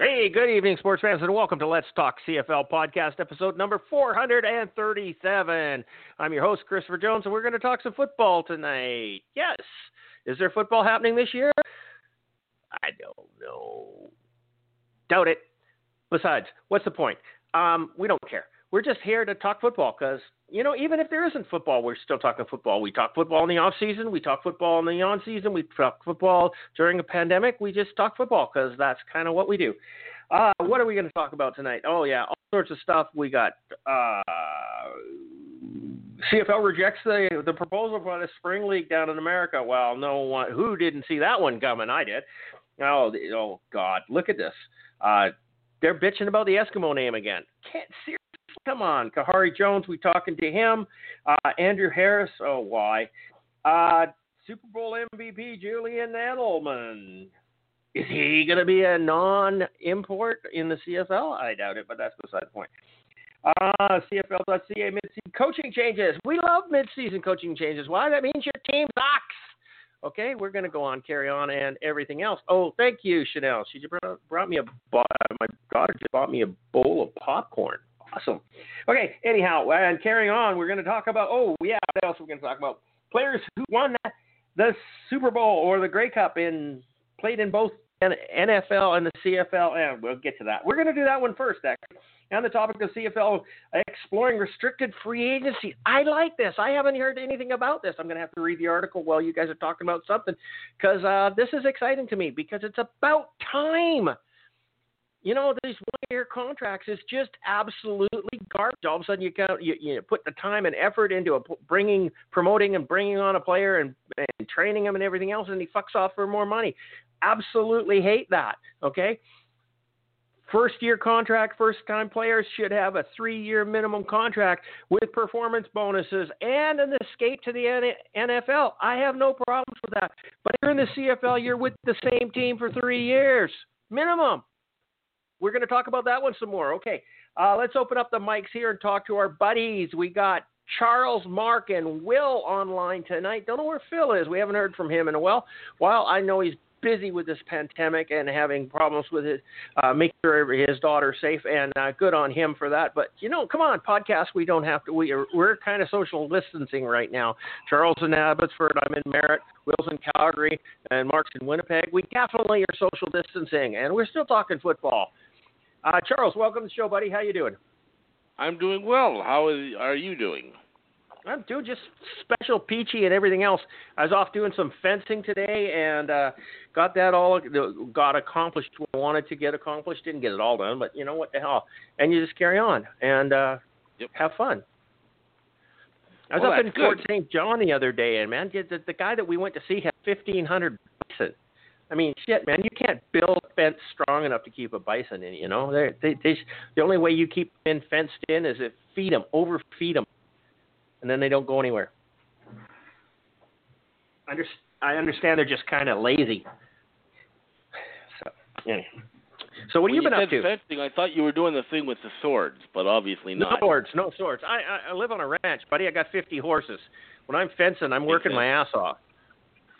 Hey, good evening, sports fans, and welcome to Let's Talk CFL podcast episode number 437. I'm your host, Christopher Jones, and we're going to talk some football tonight. Yes. Is there football happening this year? I don't know. Doubt it. Besides, what's the point? Um, we don't care. We're just here to talk football because, you know, even if there isn't football, we're still talking football. We talk football in the off season. We talk football in the on season. We talk football during a pandemic. We just talk football because that's kind of what we do. Uh, what are we going to talk about tonight? Oh, yeah, all sorts of stuff. We got uh, CFL rejects the the proposal for the spring league down in America. Well, no one who didn't see that one coming. I did. Oh, oh God, look at this. Uh, they're bitching about the Eskimo name again. Can't. Come on, Kahari Jones. We talking to him. Uh, Andrew Harris. Oh, why? Uh, Super Bowl MVP Julian Edelman. Is he going to be a non-import in the CFL? I doubt it, but that's beside the point. Uh, CFL.ca mid-season coaching changes. We love mid-season coaching changes. Why? That means your team sucks. Okay, we're going to go on, carry on, and everything else. Oh, thank you, Chanel. She just brought, brought me a. My daughter just bought me a bowl of popcorn. Awesome. Okay, anyhow, and carrying on, we're going to talk about. Oh, yeah, what else are we going to talk about? Players who won the Super Bowl or the Grey Cup in played in both NFL and the CFL, and we'll get to that. We're going to do that one first, actually. On the topic of CFL exploring restricted free agency. I like this. I haven't heard anything about this. I'm going to have to read the article while you guys are talking about something because uh, this is exciting to me because it's about time. You know, these one-year contracts is just absolutely garbage. All of a sudden, you, count, you, you put the time and effort into a, bringing, promoting, and bringing on a player and, and training him and everything else, and he fucks off for more money absolutely hate that. Okay. First year contract, first time players should have a three year minimum contract with performance bonuses and an escape to the NFL. I have no problems with that. But you're in the CFL, you're with the same team for three years minimum. We're going to talk about that one some more. Okay. Uh, let's open up the mics here and talk to our buddies. We got Charles, Mark, and Will online tonight. Don't know where Phil is. We haven't heard from him in a while. While I know he's busy with this pandemic and having problems with his uh, sure his daughter's safe, and uh, good on him for that. But you know, come on, podcast. We don't have to. We are, we're kind of social distancing right now. Charles in Abbotsford, I'm in Merritt, Will's in Calgary, and Mark's in Winnipeg. We definitely are social distancing, and we're still talking football. Uh, Charles, welcome to the show, buddy. How you doing? I'm doing well. How is, are you doing? I'm doing just special peachy and everything else. I was off doing some fencing today and uh, got that all got accomplished what I wanted to get accomplished. Didn't get it all done, but you know what the hell. And you just carry on and uh, yep. have fun. I was well, up in. Fort St. John the other day, and man, the, the guy that we went to see had 1,500 bison. I mean, shit, man, you can't build a fence strong enough to keep a bison in. You know, They're, they they the only way you keep them fenced in is if feed them, overfeed them and then they don't go anywhere. I understand they're just kind of lazy. So, anyway. So what when have you been said up to? Fencing, I thought you were doing the thing with the swords, but obviously no not. swords, no swords. I, I I live on a ranch, buddy. I got 50 horses. When I'm fencing, I'm Makes working sense. my ass off.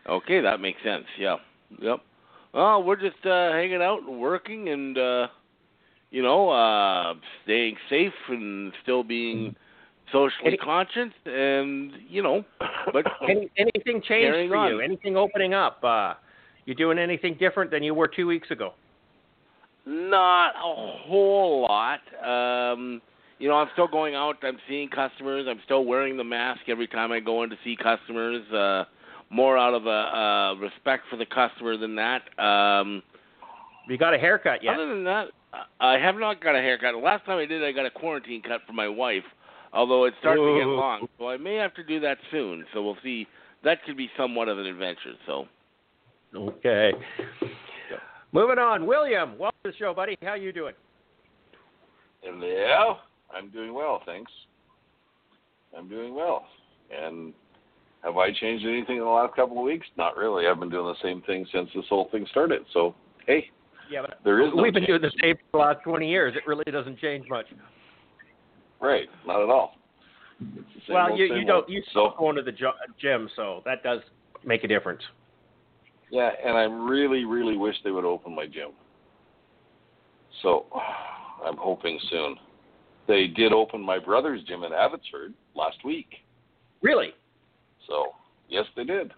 Okay, that makes sense. Yeah. Yep. Well, we're just uh, hanging out and working, and uh, you know, uh, staying safe and still being socially Any- conscious, and you know, but Any, anything changed for on. you? Anything opening up? Uh, you doing anything different than you were two weeks ago? Not a whole lot. Um, you know, I'm still going out. I'm seeing customers. I'm still wearing the mask every time I go in to see customers. Uh, more out of a, uh respect for the customer than that. Um, You got a haircut yet? Other than that, I have not got a haircut. The last time I did, I got a quarantine cut for my wife. Although it's starting to get long, so I may have to do that soon. So we'll see. That could be somewhat of an adventure. So Okay. Moving on, William. Welcome to the show, buddy. How you doing? Yeah, I'm doing well, thanks. I'm doing well. And have I changed anything in the last couple of weeks? Not really. I've been doing the same thing since this whole thing started. So, hey, Yeah, but there is no we've been change. doing the same for the last 20 years. It really doesn't change much. Right, not at all. It's the same well, old, you you don't old. you so going to the gym, so that does make a difference. yeah, and I really, really wish they would open my gym. So I'm hoping soon. They did open my brother's gym in Abbotsford last week. Really? So yes, they did.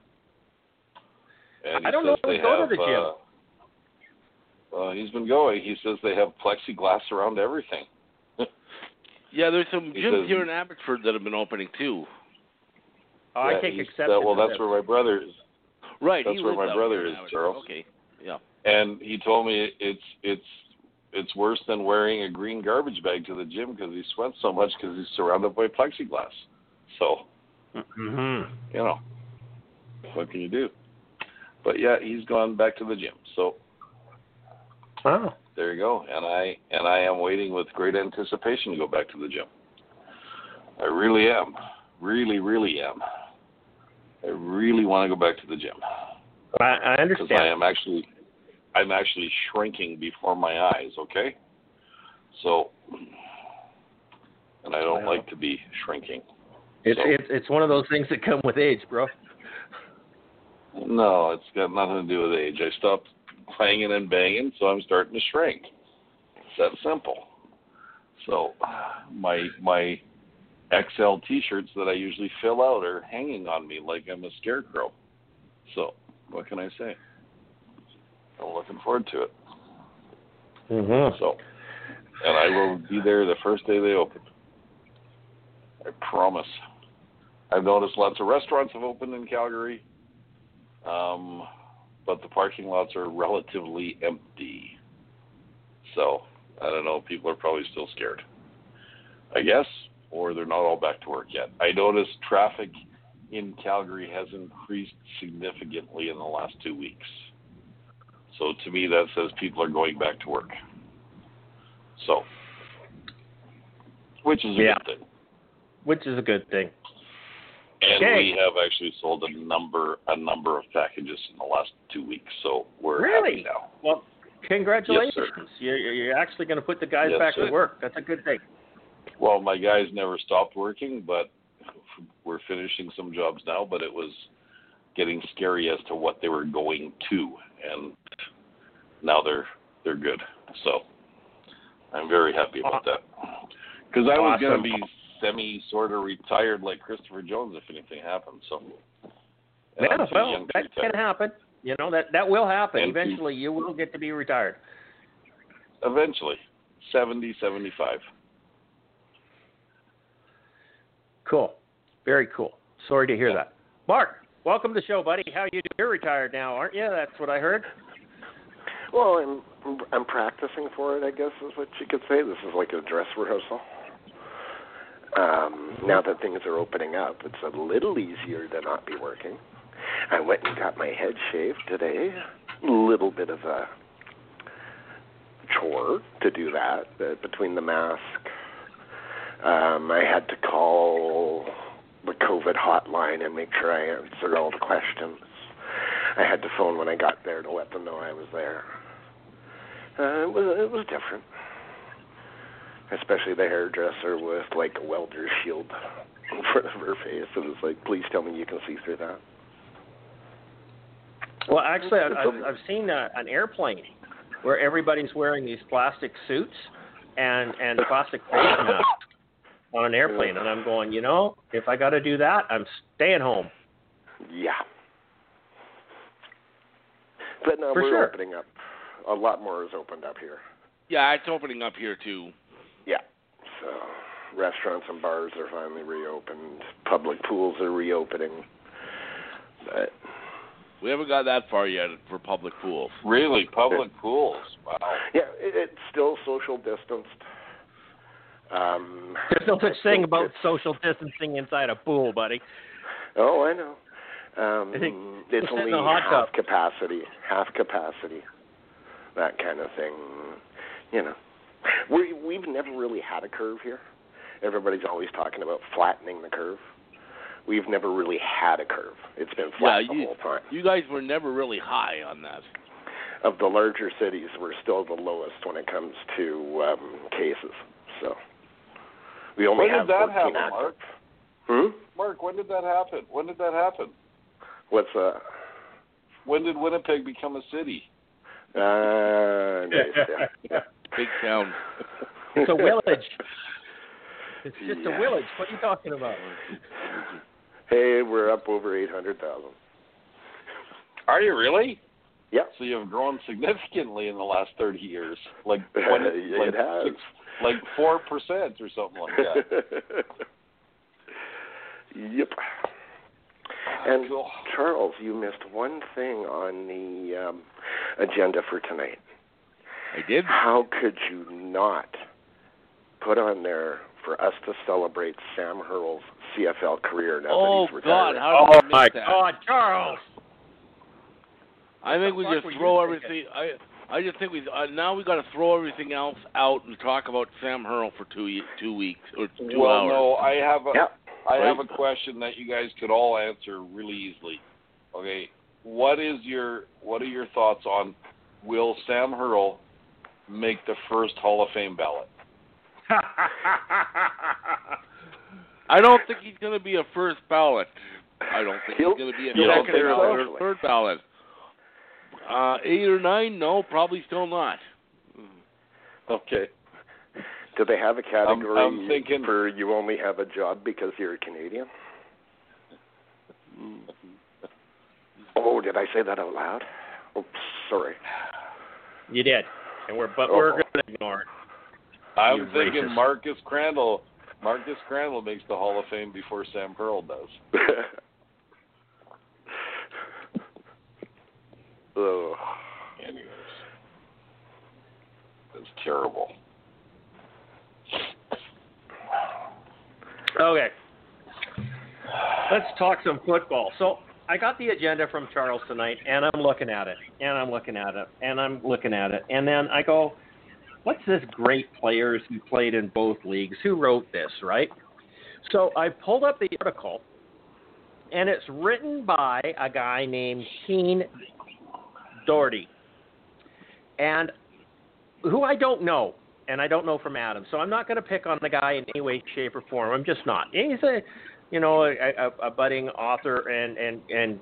And I don't know if they go to have, the gym. Uh, well, he's been going. He says they have plexiglass around everything. Yeah, there's some He gyms says- here in Abbotsford that have been opening too. Oh, I take he's- exception. that- well, that's this. where my brother is, Right. That's he where my brother is, Charles. Okay. Yeah. and he told me it's it's it's worse than wearing a green garbage bag to the gym because he sweats so much because he's surrounded by plexiglass. So Mm-hmm. you know, what can you do? But yeah, he's gone back to the gym. So Oh. there you go. And I and I am waiting with great anticipation to go back to the gym. I really am. Really, really am. I really want to go back to the gym I, I because understand. I am actually I'm actually shrinking before my eyes, okay? So and I don't like to be shrinking. It's So- it's it's one of those things that come with age, bro. No, it's got nothing to do with age. I stopped clanging and banging, so I'm starting to shrink. It's that simple. So my my XL T-shirts that I usually fill out are hanging on me like I'm a scarecrow. So what can I say? I'm looking forward to it. Mm-hmm. So, and I will be there the first day they open. I promise. I've noticed lots of restaurants have opened in Calgary, um, but the parking lots are relatively empty. So, I don't know. People are probably still scared. I guess, or they're not all back to work yet. I noticed traffic in Calgary has increased significantly in the last two weeks. So to me, that says people are going back to work. So, which is a Yeah. good thing. Which is a good thing. And we have actually sold a number a number of packages in the last two weeks, so we're Really? happy now. Well, congratulations. Yes, you're, you're actually going to put the guys Yes, back sir. to work. That's a good thing. Well, my guys never stopped working, but we're finishing some jobs now. But it was getting scary as to what they were going to, and now they're they're good. So I'm very happy about that because I was going to be semi sort of retired like Christopher Jones if anything happens. So and Yeah, well, that retire. can happen. You know that that will happen. And to- Eventually, you will get to be retired. Eventually, seventy, seventy-five. Cool. Very cool. Sorry to hear that. Mark, welcome to the show, buddy. How you doing? You're retired now, aren't you? That's what I heard. Well, I'm I'm practicing for it. I guess is what you could say. This is like a dress rehearsal. Um, now that things are opening up, it's a little easier to not be working. I went and got my head shaved today. A little bit of a chore to do that uh, between the mask. Um, I had to call the COVID hotline and make sure I answered all the questions. I had to phone when I got there to let them know I was there. Uh, it was it was different, especially the hairdresser with like a welder's shield in front of her face. It was like, please tell me you can see through that. Well, actually, I- It's I've, seen a, an airplane where everybody's wearing these plastic suits and and plastic face masks on an airplane, and I'm going, you know, if I got to do that, I'm staying home. Yeah. But no, For we're sure. opening up. A lot more is opened up here. Yeah, it's opening up here too. Yeah. So restaurants and bars are finally reopened. Public pools are reopening. But We haven't got that far yet for public pools. Really, public pools. Wow. yeah, it, it's still social distanced. Um, There's no such thing about social distancing inside a pool, buddy. Oh, I know. Um, I think it's only hot half tub. capacity. Half capacity. that kind of thing. You know, we we've never really had a curve here. Everybody's always talking about flattening the curve. We've never really had a curve. It's been flat Yeah, the you- whole time. You guys were never really high on that. Of the larger cities, we're still the lowest when it comes to um, cases. So we only When have did that 14 happen, active. Mark? Hmm? Mark, when did that happen? When did that happen? What's uh? When did Winnipeg become a city? Uh, nice, yeah. yeah. Big town. It's a village. It's just Yeah. a village. What are you talking about? Hey, we're up over eight hundred thousand. Are you really? Yep. So you've grown significantly in the last thirty years, like twenty, it like has. six, like four percent or something like that. yep. And Cool. Charles, you missed one thing on the um, agenda for tonight. I did. How could you not put on there for us to celebrate Sam Hurl's CFL career now Oh that he's God, how did I Oh my that? God, Charles! I think we just throw everything. I I just think we uh, now we got to throw everything else out and talk about Sam Hurl for two two weeks or two well, hours. no, I have a, Yep. I have a question that you guys could all answer really easily. Okay, what is your what are your thoughts on will Sam Hurl make the first Hall of Fame ballot? I don't think he's going to be a first ballot. I don't think He'll- he's going to be a you don't second think or so? third, third ballot. Uh, eight or nine? No, probably still not. Okay. Do they have a category I'm thinking- for you only have a job because you're a Canadian? Oh, did I say that out loud? Oops, sorry. you did, and we're but we're Oh. going to ignore it. I'm You thinking racist. Marcus Crandall. Marcus Crandall makes the Hall of Fame before Sam Pearl does. Ugh. Anyways, it's terrible. Okay. Let's talk some football. So I got the agenda from Charles tonight, and I'm looking at it, and I'm looking at it, and I'm looking at it, and then I go, "What's this great players who played in both leagues? Who wrote this, right?" So I pulled up the article, and it's written by a guy named Keen Doherty, and who I don't know and I don't know from Adam. So I'm not going to pick on the guy in any way, shape, or form. I'm just not. He's a, you know, a, a, a budding author and and and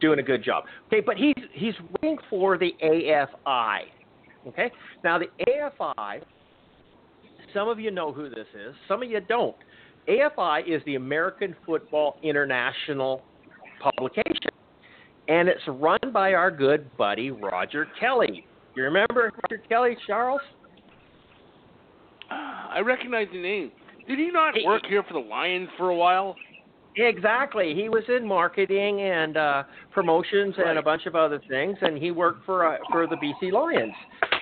doing a good job. Okay, but he's he's writing for the AFI. Okay, now the AFI. Some of you know who this is. Some of you don't. AFI is the American Football International publication, and it's run by our good buddy Roger Kelly. You remember Roger Kelly, Charles? I recognize the name. Did he not work here for the Lions for a while? Exactly. He was in marketing and uh, promotions and a bunch of other things, and he worked for uh, for the BC Lions.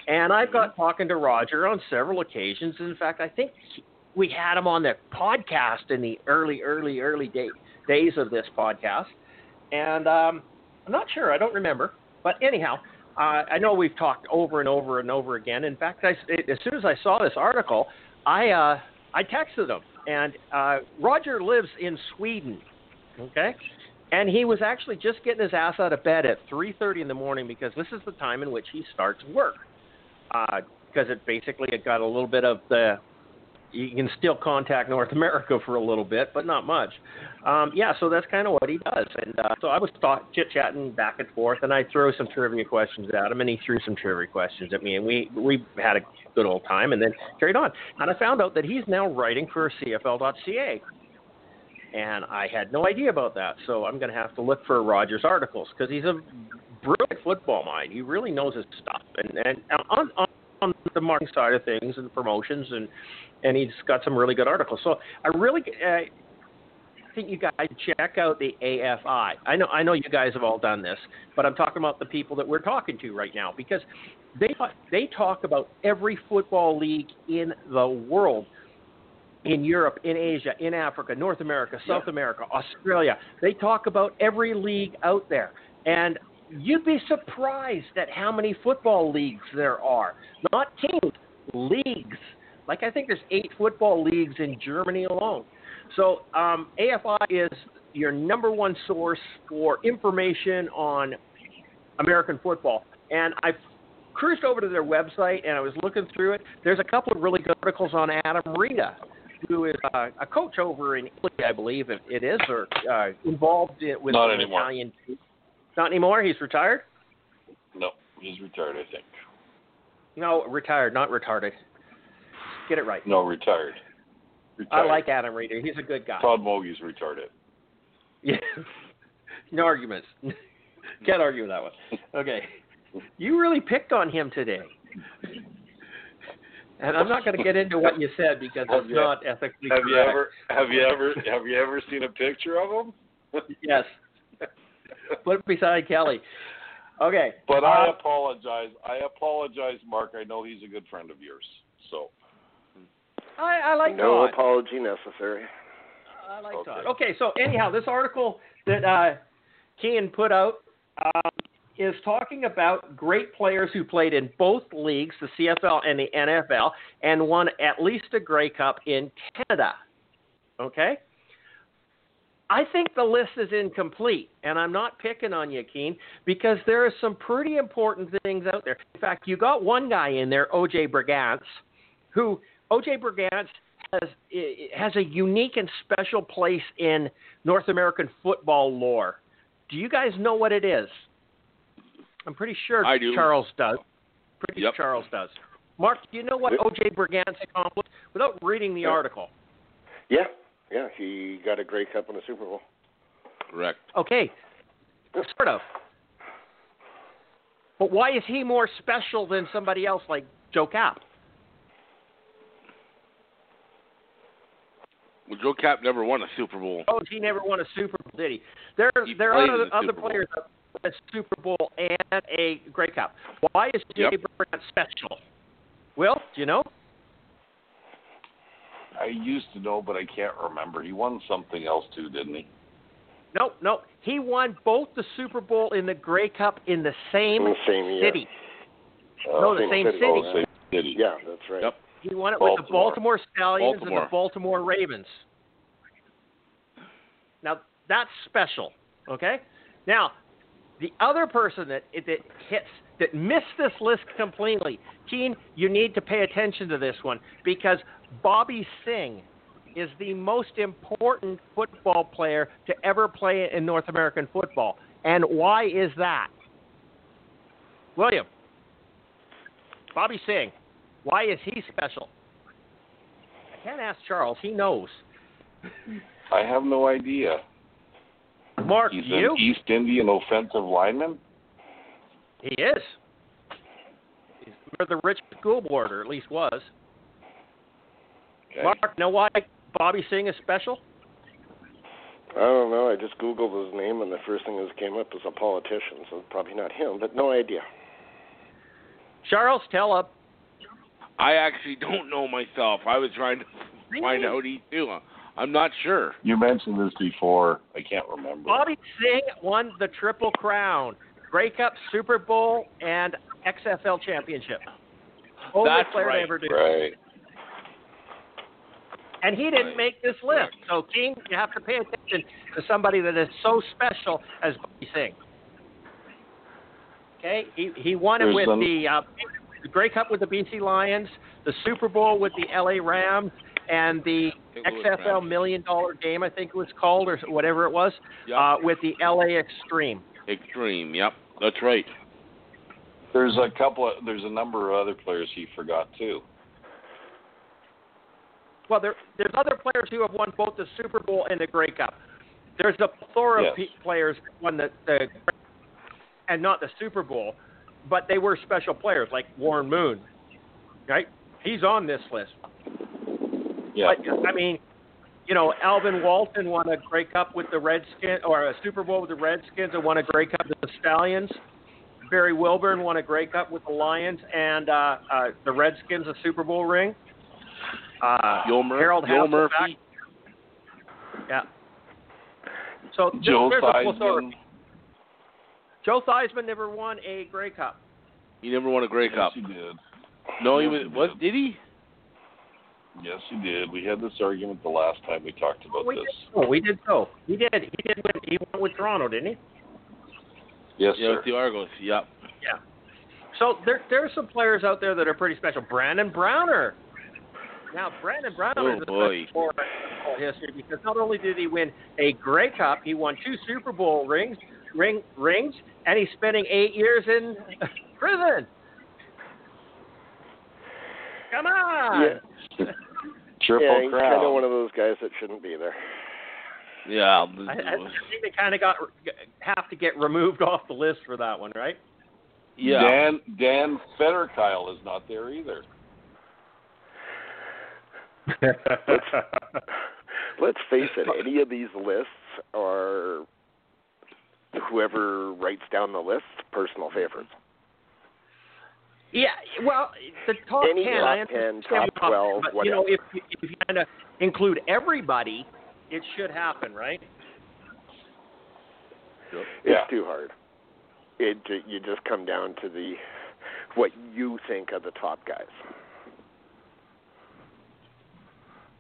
And I've got talking to Roger on several occasions. In fact, I think he- we had him on the podcast in the early, early, early day, days of this podcast. And um, I'm not sure. I don't remember. But anyhow, uh, I know we've talked over and over and over again. In fact, I, as soon as I saw this article, I uh, I texted him, and uh, Roger lives in Sweden, okay, and he was actually just getting his ass out of bed at 3:30 in the morning because this is the time in which he starts work, because it basically it got a little bit of the you can still contact North America for a little bit, but not much. Um, yeah, so that's kind of what he does. And uh, so I was talk- chit chatting back and forth, and I threw some trivia questions at him, and he threw some trivia questions at me, and we we had a good old time, and then carried on. And I found out that he's now writing for CFL.ca. And I had no idea about that, so I'm going to have to look for Rogers articles because he's a brilliant football mind. He really knows his stuff, and and on, on on the marketing side of things and promotions, and and he's got some really good articles. So I really uh, think you guys check out the AFI. I know I know you guys have all done this, but I'm talking about the people that we're talking to right now because they they talk about every football league in the world. In Europe, in Asia, in Africa, North America, South America, Australia. They talk about every league out there. And you'd be surprised at how many football leagues there are. Not teams, leagues. Like I think there's eight football leagues in Germany alone. So um, AFI is your number one source for information on American football. And I cruised over to their website and I was looking through it. There's a couple of really good articles on Adam Rita, who is uh, a coach over in Italy, I believe it, it is, or uh, involved in, with Not the anymore. Italian team. Not anymore. He's retired. No, he's retired, I think. No, retired, not retarded. Get it right. No, retired. Retired. I like Adam Rita. He's a good guy. Todd Mogie's retarded. Yeah. no arguments. Can't argue with that one. Okay. You really picked on him today. And I'm not going to get into what you said because Have it's you- not ethically Have you ever have you ever have you ever seen a picture of him? Yes. Put beside Kelly. Okay. But I Uh, apologize. I apologize, Mark. I know he's a good friend of yours. So I, I like no Todd. apology necessary. I like Okay. Todd. Okay, so anyhow, this article that uh, Kean put out um, is talking about great players who played in both leagues, the CFL and the NFL, and won at least a Grey Cup in Canada. Okay? I think the list is incomplete, and I'm not picking on you, Keen, because there are some pretty important things out there. In fact, you got one guy in there, OJ Brigance, who OJ Brigance has has a unique and special place in North American football lore. Do you guys know what it is? I'm pretty sure do. Charles does. Pretty Yep. sure Charles does. Mark, do you know what OJ Brigance accomplished without reading the article? Yeah, yeah, he got a Grey Cup and a Super Bowl. Correct. Okay, sort of. But why is he more special than somebody else like Joe Kapp? Well, Joe Kapp never won a Super Bowl. Oh, he never won a Super Bowl, did he? There, He there are other, the other players that won a Super Bowl and a Grey Cup. Why is Jay Yep. Brant special? Will, do you know? I used to know, but I can't remember. He won something else too, didn't he? No, no. He won both the Super Bowl and the Grey Cup in the same In the same city. Uh, No, the same city. Oh, same city. Yeah, that's right. Yep. He won it with the Baltimore. Baltimore Stallions and the Baltimore Ravens. Now that's special, okay? Now, the other person that that hits that missed this list completely, Keen, you need to pay attention to this one because Bobby Singh is the most important football player to ever play in North American football. And why is that? William. Bobby Singh. Why is he special? I can't ask Charles. He knows. I have no idea. Mark, He's you? an East Indian offensive lineman. He is. He's for the rich school board, or at least was. Okay. Mark, know why Bobby Singh is special? I don't know. I just googled his name, and the first thing that came up was a politician. So probably not him, but no idea. Charles, tell up. I actually don't know myself. I was trying to find out he too. I'm not sure. You mentioned this before. I can't remember. Bobby Singh won the Triple Crown, Grey Cup, Super Bowl, and XFL championship. Only That's player to right. ever do. Right. And he didn't Right. make this list. So, King, you have to pay attention to somebody that is so special as Bobby Singh. Okay, he he won it There's with some- the uh, the Grey Cup with the BC Lions, the Super Bowl with the LA Rams, and the XFL Million Dollar Game, I think it was called, or whatever it was, Yep. uh, with the LA Extreme. Extreme. Yep. That's right. There's a couple. Of, there's a number of other players he forgot too. Well, there, there's other players who have won both the Super Bowl and the Grey Cup. There's a plethora Yes. of players that won the, the and not the Super Bowl, but they were special players like Warren Moon, right? He's on this list. Yeah. But, I mean, you know, Alvin Walton won a Grey Cup with the Redskins, or a Super Bowl with the Redskins, and won a Grey Cup with the Stallions. Barry Wilburn won a Grey Cup with the Lions and uh, uh, the Redskins, a Super Bowl ring. Uh, Joe, Mur- Harold Joe Hasselbach. Murphy. Yeah. So th- Joe there's a plethora. Theismann. Joe Theismann never won a Grey Cup. He never won a Grey yes, Cup. he did. No, he was. he Was did. did he? Yes, he did. We had this argument the last time we talked about we this. did so. We did so. He did. He did. Win. He went with Toronto, didn't he? Yes, Yeah, sir. with the Argos. Yep. Yeah. So there, there are some players out there that are pretty special. Brandon Browner. Now, Brandon Browner Oh, is a boy. special for football history because not only did he win a Grey Cup, he won two Super Bowl rings, ring rings, and he's spending eight years in prison. Come on. Yeah. Triple yeah, he's crown. kind of one of those guys that shouldn't be there. Yeah. I, I think they kind of got have to get removed off the list for that one, right? yeah. Dan Dan Fetterkyle is not there either. Let's face it, any of these lists are whoever writes down the list personal favorites. Yeah, well, the top Any ten, top I 10, understand top top 12, but you know, if you, if you kind of include everybody, it should happen, right? It's Yeah. too hard. It you just come down to the what you think are the top guys.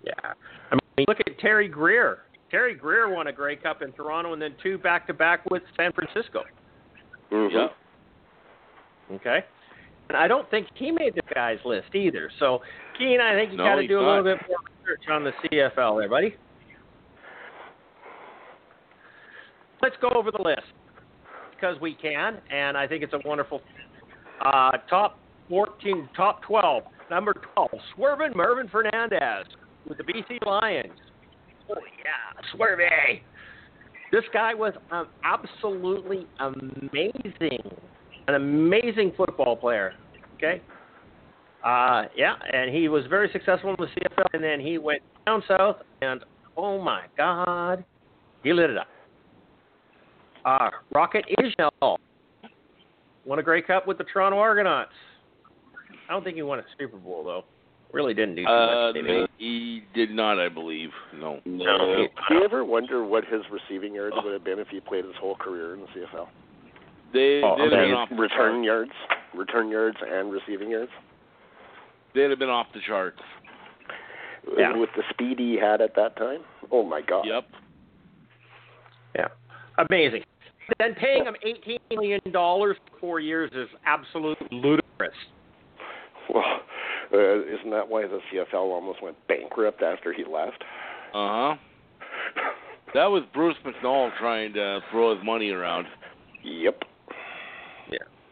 Yeah. I mean, look at Terry Greer. Terry Greer won a Grey Cup in Toronto and then two back to back with San Francisco. Mhm. Yep. Okay. And I don't think he made the guys list either. So, Keen, I think you No, got to do a little bit more research on the CFL there, buddy. Let's go over the list because we can, and I think it's a wonderful uh, top 14, top 12. Number 12, Swervin Mervin Fernandez with the BC Lions. Oh, yeah, Swervy. This guy was um, absolutely amazing. An amazing football player. Okay? Uh, yeah, and he was very successful in the CFL, and then he went down south, and oh my God, he lit it up. Uh, Rocket Ismail won a Grey Cup with the Toronto Argonauts. I don't think he won a Super Bowl though. Really didn't do too Uh, much. did he? he did not, I believe. No. No. Do you ever wonder what his receiving yards would have been if he played his whole career in the CFL? They Oh, they'd have been off return charts. yards, return yards, and receiving yards. They'd have been off the charts. Yeah. With the speed he had at that time, oh my God! Yep. Yeah, amazing. Then paying him eighteen million dollars for four years is absolutely ludicrous. Well, uh, isn't that why the CFL almost went bankrupt after he left? Uh huh. That was Bruce McNall trying to throw his money around. Yep.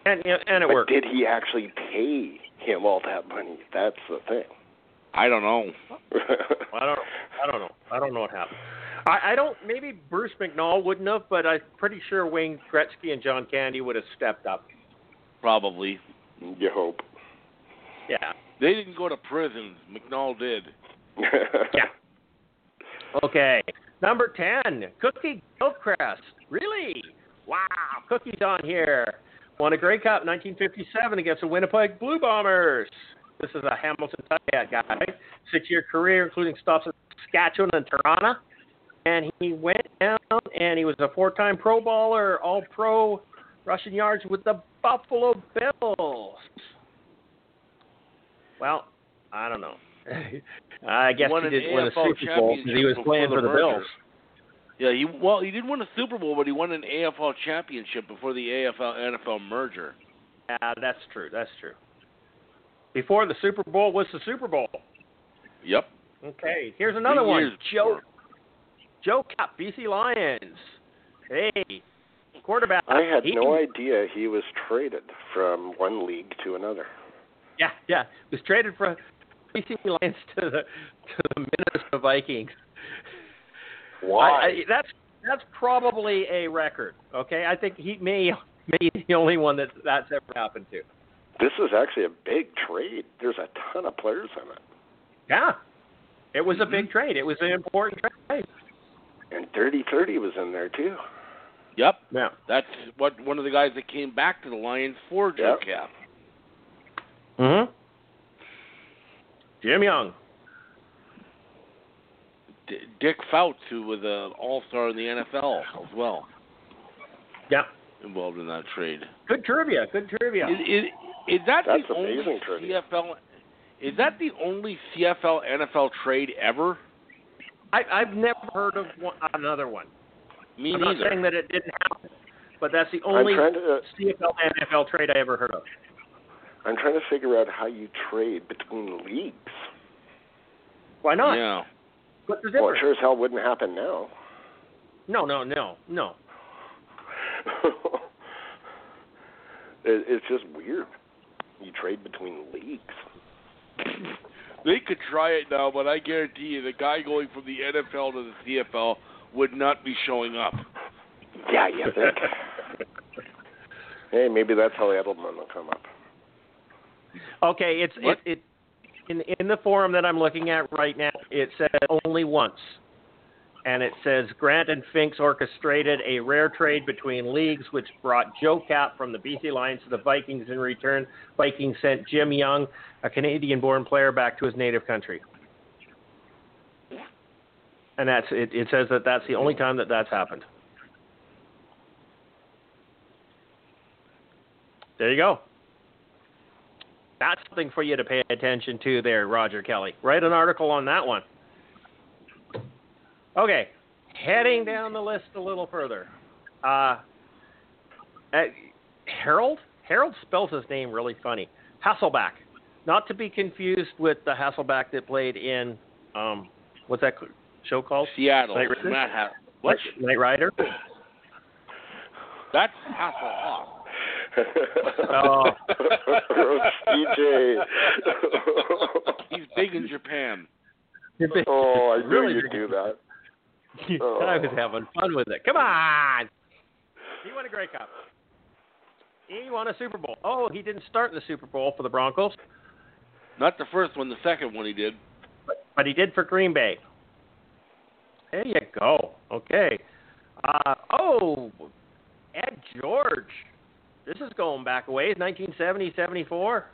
And and it but worked. did he actually pay him all that money? That's the thing. I don't know. I don't. I don't know. I don't know what happened. I, I don't. Maybe Bruce McNall wouldn't have, but I'm pretty sure Wayne Gretzky and John Candy would have stepped up. Probably. you hope. Yeah. They didn't go to prison. McNall did. Yeah. Okay. Number ten, Cookie Gilchrist. Really? Wow. Cookie's on here. Won a Grey Cup 1957 against the Winnipeg Blue Bombers. This is a Hamilton Ticat guy. Six-year career, including stops in Saskatchewan and Toronto. And he went down, and he was a four-time Pro Bowler, All-Pro rushing yards with the Buffalo Bills. Well, I don't know. I guess won he didn't win a Super Bowl because he was playing for the the Bills. Merger. Yeah, he well, he didn't win a Super Bowl, but he won an AFL championship before the AFL NFL merger. Yeah, that's true. That's true. Before the Super Bowl was the Super Bowl. Yep. Okay, here's another Three one. Joe before. Joe Kapp, BC Lions. Hey, quarterback. I had He- no idea he was traded from one league to another. Yeah, yeah. Was traded from BC Lions to the to the Minnesota Vikings. Why? I, I, that's that's probably a record. Okay, I think he may may be the only one that that's ever happened to. This is actually a big trade. There's a ton of players in it. Yeah, it was a Mm-hmm. big trade. It was an important trade. And Dirty Thirty was in there too. Yep. Yeah. That's what one of the guys that came back to the Lions for Joe Yep. Kapp. Mm-hmm. Jim Young. D- Dick Fouts, who was an All Star in the NFL as well. Yeah. involved in that trade. Good trivia. Good trivia. Is, is, is that That's the only trivia. CFL? Is that the only CFL NFL trade ever? I, I've never heard of one, another one. Me I'm neither. not saying that it didn't happen, but that's the only trying to uh, CFL NFL trade I ever heard of. I'm trying to figure out how you trade between leagues. Why not? Yeah. What's the Well, it sure as hell wouldn't happen now. No, no, no, no. it, it's just weird. You trade between leagues. They could try it now, but I guarantee you, the guy going from the NFL to the CFL would not be showing up. Yeah, you think? hey, maybe that's how Edelman will come up. Okay, it's What? it, it in in the forum that I'm looking at right now. It says only once, and it says Grant and Finks orchestrated a rare trade between leagues, which brought Joe Kapp from the BC Lions to the Vikings. In return, Vikings sent Jim Young, a Canadian-born player, back to his native country. And that's it. It says that that's the only time that that's happened. There you go. That's something for you to pay attention to there, Roger Kelly. Write an article on that one. Okay, heading down the list a little further. Uh, uh, Harald? Harald spells his name really funny. Hasselbach. Not to be confused with the Hasselbeck that played in, um, what's that show called? Seattle. Knight Rider? Matt ha- what? Knight Rider? That's Hasselhoff. Oh. Roast DJ. He's big in Japan. oh, I knew Really you'd do that. I was having fun with it. Come on. He won a Grey Cup. He won a Super Bowl. Oh, he didn't start in the Super Bowl for the Broncos, Not the first one, the second one he did. but he did for Green Bay. There you go. Okay. Uh, oh, Ed George. This is going back a ways, 1970, 74.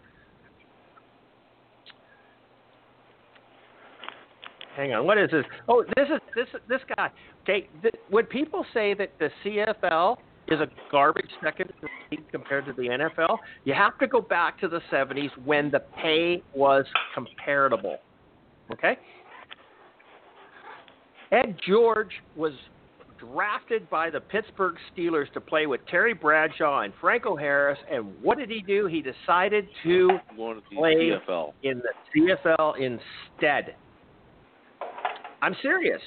Hang on, what is this? Oh, this is this this guy. Okay, th- when people say that the CFL is a garbage second league compared to the NFL, you have to go back to the 70s when the pay was comparable. Okay? Ed George was drafted by the Pittsburgh Steelers to play with Terry Bradshaw and Franco Harris, and what did he do? He decided to Going to the Play. CFL. in the CFL instead. I'm serious.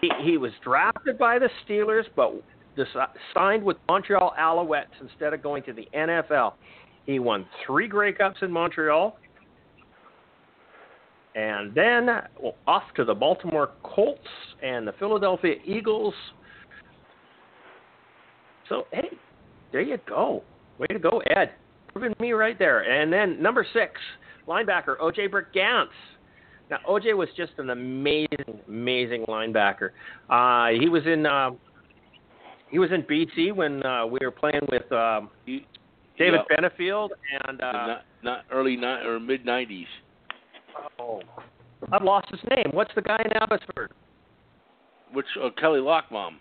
He, he was drafted by the Steelers, but signed with Montreal Alouettes instead of going to the NFL. He won three Grey Cups in Montreal, and then well, off to the Baltimore Colts and the Philadelphia Eagles. So hey, there you go. Way to go, Ed. Proving me right there. And then number six, linebacker OJ Brigance. Now OJ was just an amazing, amazing linebacker. Uh, he was in uh, he was in BC when uh, we were playing with um, David yeah, Benefield and uh, not, not early ni- or mid '90s. Oh, I've lost his name. What's the guy in Abbotsford? Which uh, Kelly Lochbaum,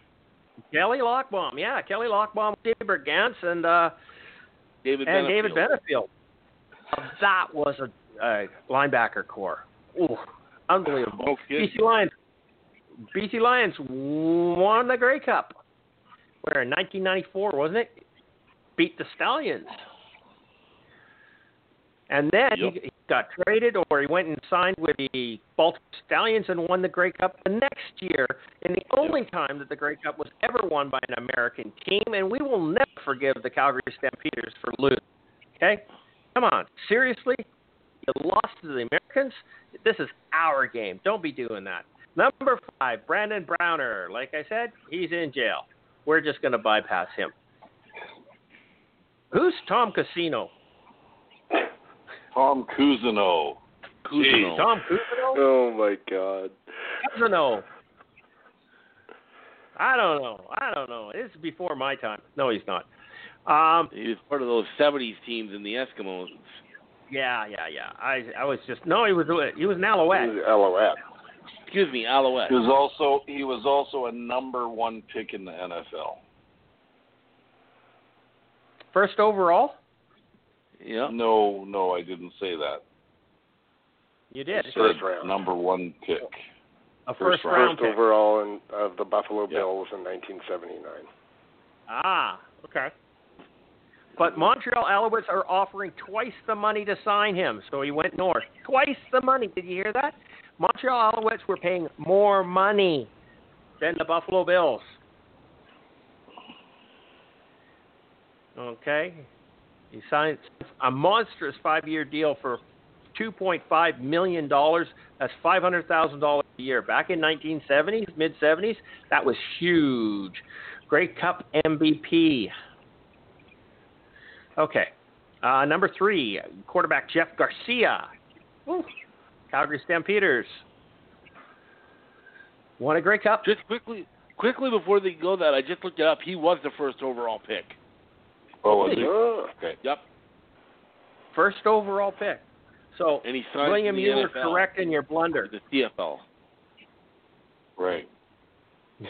Kelly Lochbaum. Yeah, Kelly Lochbaum, David Brigance, and uh, David and David Benefield. That was a, a linebacker core. Ooh, unbelievable. Kidding. BC Lions. BC Lions won the Grey Cup. Where in 1994, wasn't it? Beat the Stallions. And then Yep. he, he got traded, or he went and signed with the Baltimore Stallions and won the Grey Cup the next year. in the only time that the Grey Cup was ever won by an American team, and we will never forgive the Calgary Stampeders for losing. Okay, come on, seriously, you lost to the Americans. This is our game. Don't be doing that. Number five, Brandon Browner. Like I said, he's in jail. We're just going to bypass him. Who's Tom Casino? Tom Cousineau. Cousineau. Tom Cousineau? Oh my God. Cousineau. I don't know. I don't know. It's before my time. No, he's not. Um, He was part of those '70s teams in the Eskimos. yeah, yeah, yeah. I, I was just no. He was he was an This Alouette. is Alouette. Excuse me, Alouette. He was also he was also a number one pick in the NFL. First overall? Yeah. No, no, I didn't say that. You did. I First said round. number one pick. A first first, round. round First pick. overall in, of the Buffalo Yeah. Bills in 1979. Ah, okay. But Montreal Alouettes are offering twice the money to sign him, so he went north. Twice the money. Did you hear that? Montreal Alouettes were paying more money than the Buffalo Bills. Okay. He signed a monstrous five-year deal for $2.5 million. That's $500,000 a year. Back in 1970s, mid-70s, that was huge. Grey Cup MVP. Okay. Uh, number three, quarterback Jeff Garcia. Woo. Calgary Stampeders. Won a Grey Cup. Just quickly, quickly before they go that, I just looked it up. He was the first overall pick. Oh, was he? Oh, Okay. Yep. First overall pick. So, And he William, you were correct in your blunder. The CFL. Right.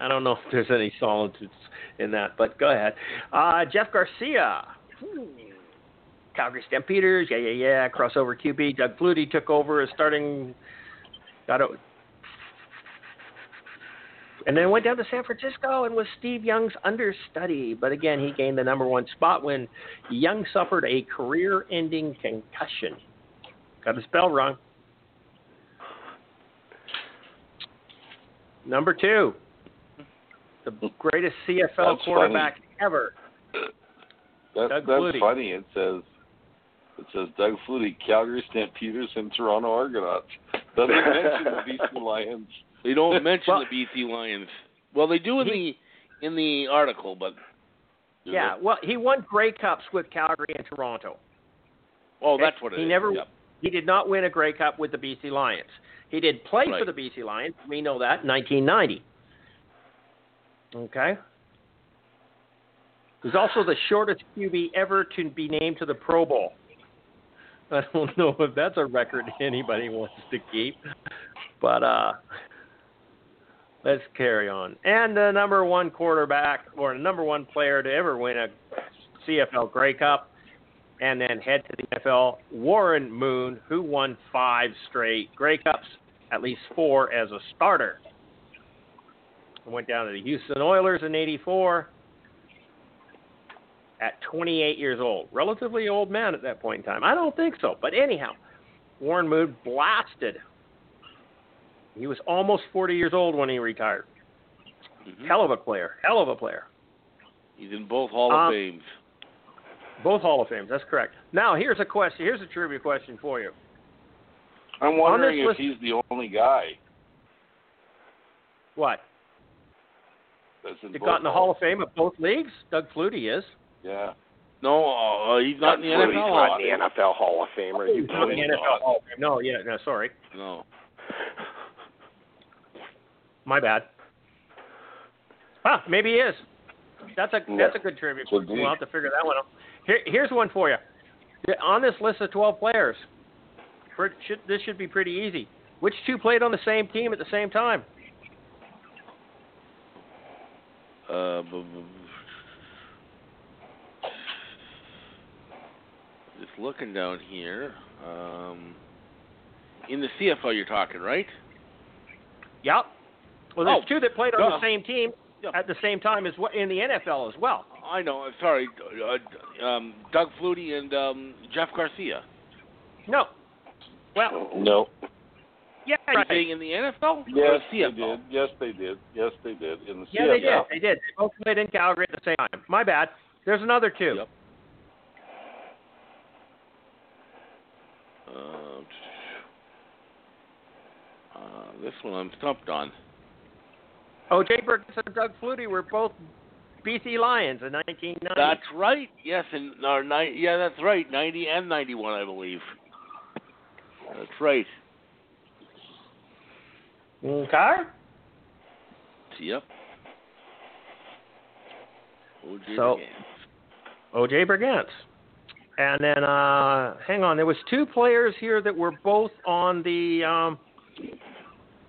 I don't know if there's any solitudes in that, but go ahead. Uh, Jeff Garcia. Calgary Stampeders, yeah, yeah, yeah. Crossover QB. Doug Flutie took over as starting. Got it. And then went down to San Francisco and was Steve Young's understudy. But again, he gained the number one spot when Young suffered a career ending concussion. Got his spell wrong. Number two, the greatest CFL That's quarterback ever. That, that's Flutie. funny. It says it says Doug Flutie, Calgary Stampeders, and Toronto Argonauts. Doesn't mention the BC Lions. They don't mention Well- the BC Lions. Well, they do in He- the in the article, but Yeah, well, he won Grey Cups with Calgary and Toronto. oh, Okay. that's what it He is. never- Yep. He did not win a Grey Cup with the BC Lions. He did play Right. for the BC Lions. We know that, 1990. Okay. He's also the shortest QB ever to be named to the Pro Bowl. I don't know if that's a record anybody wants to keep, but uh, let's carry on. And the number one quarterback or the number one player to ever win a CFL Grey Cup and then head to the NFL, Warren Moon, who won five straight Grey Cups, at least four as a starter. Went down to the Houston Oilers in '84 at 28 years old. Relatively old man at that point in time. I don't think so, but anyhow, Warren Moon blasted. He was almost 40 years old when he retired. Mhm. Hell of a player. Hell of a player. He's in both Hall Um, of Fames. Both Hall of Fames. That's correct. Now, here's a question. Here's a trivia question for you. I'm wondering if list- he's the only guy What? that's in That got in the Hall of Fame of both leagues? Doug Flutie is. Yeah. No, uh, he's not in the Doug Flutie's NFL. not in the NFL Hall of Fame. Are you Not in the? NFL Hall of Fame. No, yeah, no, sorry. No. My bad. Ah, maybe he is. That's a No. that's a good trivia We'll have to figure that one out. Here, here's one for you. On this list of 12 players, this should be pretty easy. Which two played on the same team at the same time? Uh, just looking down here. Um, in the CFL, you're talking, right? Yep. Well, there's Oh, two that played on duh. the same team at the same time as in the NFL as well. I know. Sorry, uh, um, Doug Flutie and um, Jeff Garcia. No. Well, No. yeah, Are right. saying in the NFL Yes, or they did. Yes, they did. Yes, they did. In the Yeah, they did. They did. They both played in Calgary at the same time. My bad. There's another two. Yep. Uh, uh, this one I'm stumped on. O.J. Burgess and Doug Flutie were both BC Lions in 1990. That's right. Yes, and or ni- yeah, that's right. Ninety and ninety-one, I believe. That's right. okay. Yep. O.J. So- O.J. Brigance. And then, uh, hang on, there was two players here that were both on the um,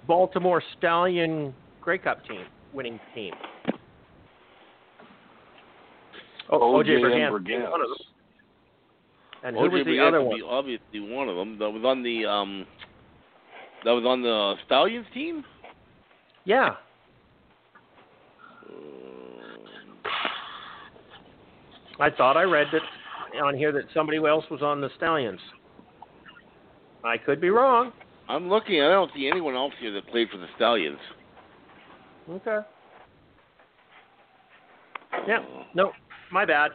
Baltimore Stallion Grey Cup team, winning team. Oh, OJ OJ Brigance. Brigance. One of them. And OJ who was the other would one? Be obviously one of them. That was on the um. That was on the Stallions team. Yeah. I thought I read that on here that somebody else was on the Stallions. I could be wrong. I'm looking. I don't see anyone else here that played for the Stallions. Okay. Yeah. No, my bad.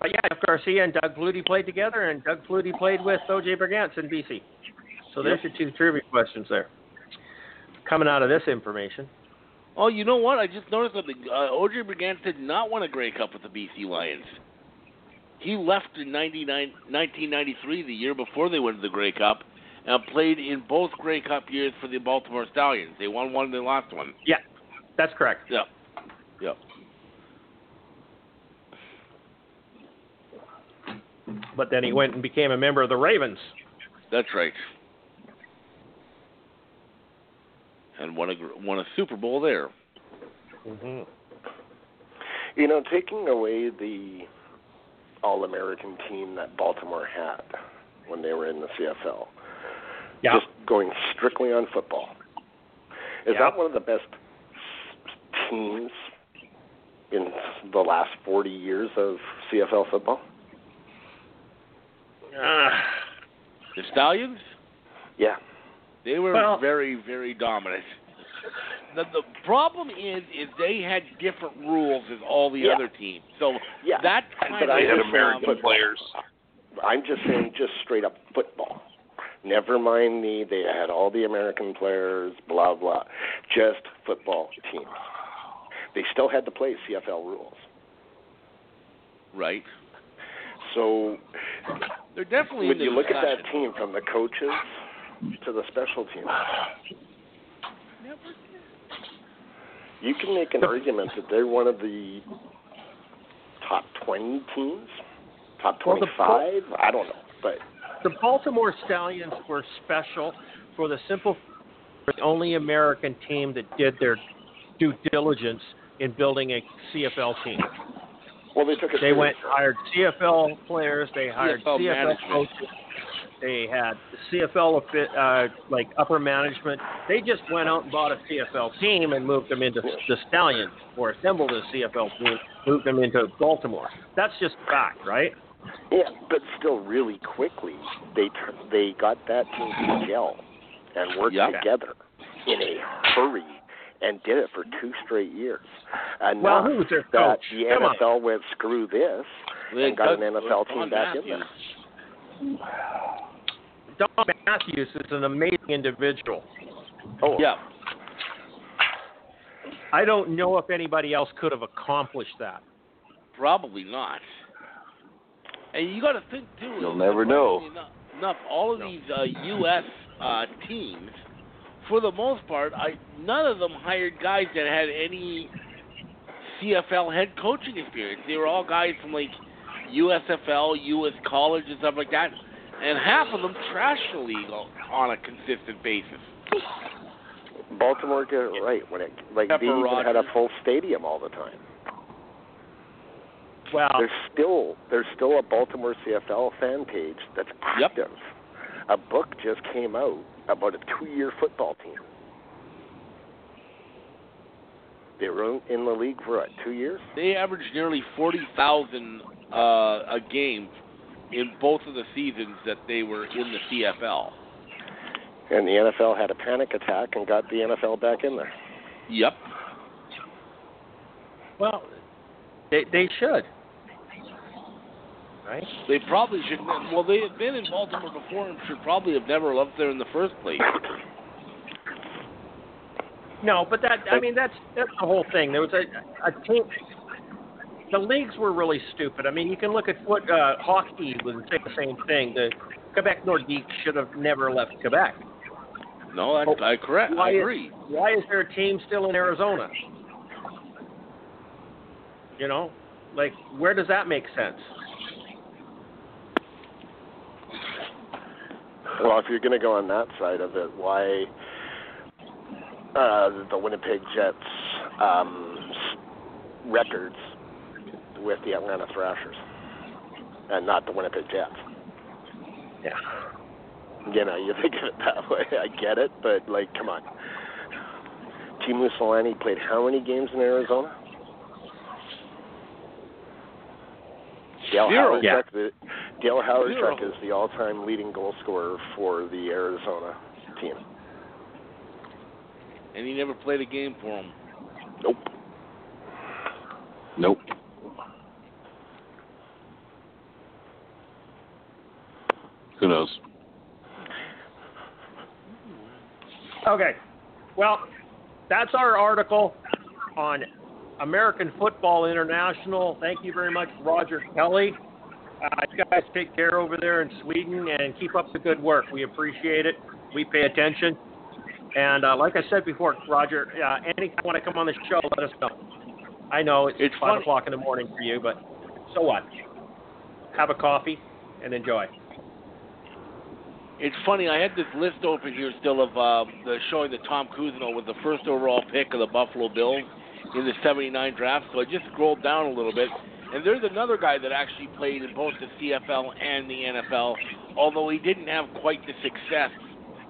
But yeah, Jeff Garcia and Doug Flutie played together, and Doug Flutie played with OJ Brigance in BC. So there's your two trivia questions there. Coming out of this information. Oh, you know what? I just noticed something. Uh, OJ Brigance did not win a Grey Cup with the BC Lions. He left in 99, 1993, the year before they won the Grey Cup, and played in both Grey Cup years for the Baltimore Stallions. They won one, they lost one. Yeah, that's correct. Yep. yeah. But then he went and became a member of the Ravens. That's right. And won a won a Super Bowl there. Mm-hmm. You know, taking away the All American team that Baltimore had when they were in the CFL, Yeah. just going strictly on football, is Yeah. that one of the best teams in the last 40 years of CFL football? Ah, The Stallions, Yeah. they were Well- very very dominant. The, the problem is is they had different rules as all the Yeah. other teams. So Yeah. that kind But of They had American um, players. I'm just saying, just straight up football. Never mind the they had all the American players, blah blah. Just football teams. They still had to play CFL rules. right. So They're definitely when you look at that team from the coaches to the special teams, you can make an argument that they're one of the top 20 teams, top Well, the 25. I don't know, but the Baltimore Stallions were special for the simple the only American team that did their due diligence in building a CFL team. well, they took. They went hired CFL players. They hired CFL CFL, management. coaches. They had CFL uh, like upper management. They just went out and bought a CFL team and moved them into the Stallions, or assembled a CFL team, moved them into Baltimore. That's just fact, right? Yeah, but still, really quickly, they tur- they got that team to gel and work Yeah. together in a hurry and did it for two straight years. Enough Well, who was their that coach? the Come on. NFL went screw this They and got an Doug- NFL Don team back in there. Don Matthews is an amazing individual. Oh, Yeah. I don't know if anybody else could have accomplished that. Probably not. And you got to think too. You'll never know. Enough, enough, all of these uh, U.S. Uh, teams, for the most part, I none of them hired guys that had any CFL head coaching experience. They were all guys from like USFL, U.S. college, and stuff like that. And half of them trash the league on- a consistent basis. Baltimore did it right when it like Pepper they even had a full stadium all the time. Well, There's still there's still a Baltimore CFL fan page that's Yep. active. A book just came out about a two-year football team. They were in the league for what, two years? They averaged nearly forty thousand uh, a game in both of the seasons that they were in the CFL. And the NFL had a panic attack and got the NFL back in there. Yep. well, they they should, right? They probably should. Well, they had been in Baltimore before and should probably have never left there in the first place. No, but that I mean that's that's the whole thing. There was a a team. The leagues were really stupid. I mean, you can look at what uh, hockey would say the same thing. The Quebec Nordiques should have never left Quebec. No, that's I correct. I Why is- agree. Why is there a team still in Arizona? You know, like where does that make sense? Well, if you're going to go on that side of it, why uh, the Winnipeg Jets um, records with the Atlanta Thrashers, and not the Winnipeg Jets. Yeah. You know, you think of it that way. I get it, but like, come on. Teemu Selanne played how many games in Arizona? Dale Zero. Hawerchuk, Yeah. the, Dale Hawerchuk Zero. is the all-time leading goal scorer for the Arizona team. And he never played a game for them. Nope. Nope. Who knows? Okay. Well, that's our article on American Football International. Thank you very much, Roger Kelly. Uh, you guys take care over there in Sweden and keep up the good work. We appreciate it. We pay attention. And uh, like I said before, Roger, uh, anytime you want to come on the show, let us know. I know it's, It's 5 funny. o'clock in the morning for you, but so what? Have a coffee and enjoy. It's funny. I had this list open here still of uh, the showing that Tom Cousineau was the first overall pick of the Buffalo Bills in the '79 draft. So I just scrolled down a little bit, and there's another guy that actually played in both the CFL and the NFL, although he didn't have quite the success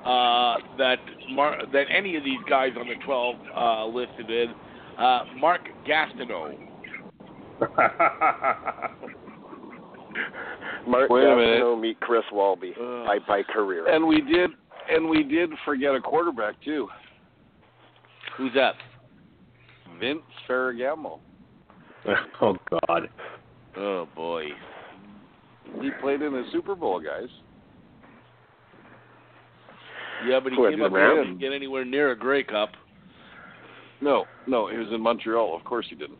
uh, that Mar- that any of these guys on the 12 uh, listed in. Uh, Mark Gastineau. Mark Wait a minute. Gastineau meet Chris Walby Ugh. by by career. And we did, and we did forget a quarterback too, Who's that? Vince Ferragamo. oh, God. Oh boy. He played in the Super Bowl, guys. Yeah, but he Who, came up the here didn't get anywhere near a Grey Cup. No, no, he was in Montreal. Of course he didn't.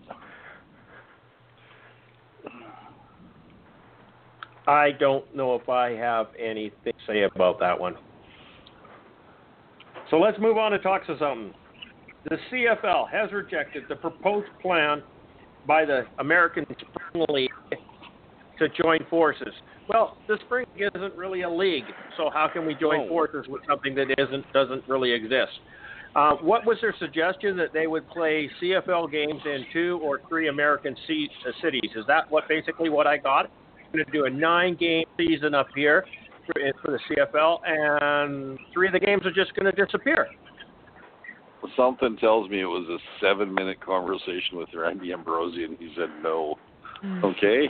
I don't know if I have anything to say about that one. So let's move on to talk to something. The CFL has rejected the proposed plan by the American Spring League to join forces. Well, the spring isn't really a league, so how can we join Oh. forces with something that isn't doesn't really exist? Uh, what was their suggestion that they would play CFL games in two or three American c- uh, cities? Is that what basically what I got? Going to do a nine-game season up here for, for the CFL, and three of the games are just going to disappear. Something tells me it was a seven-minute conversation with Randy Ambrosie, and he said no. Hmm. Okay.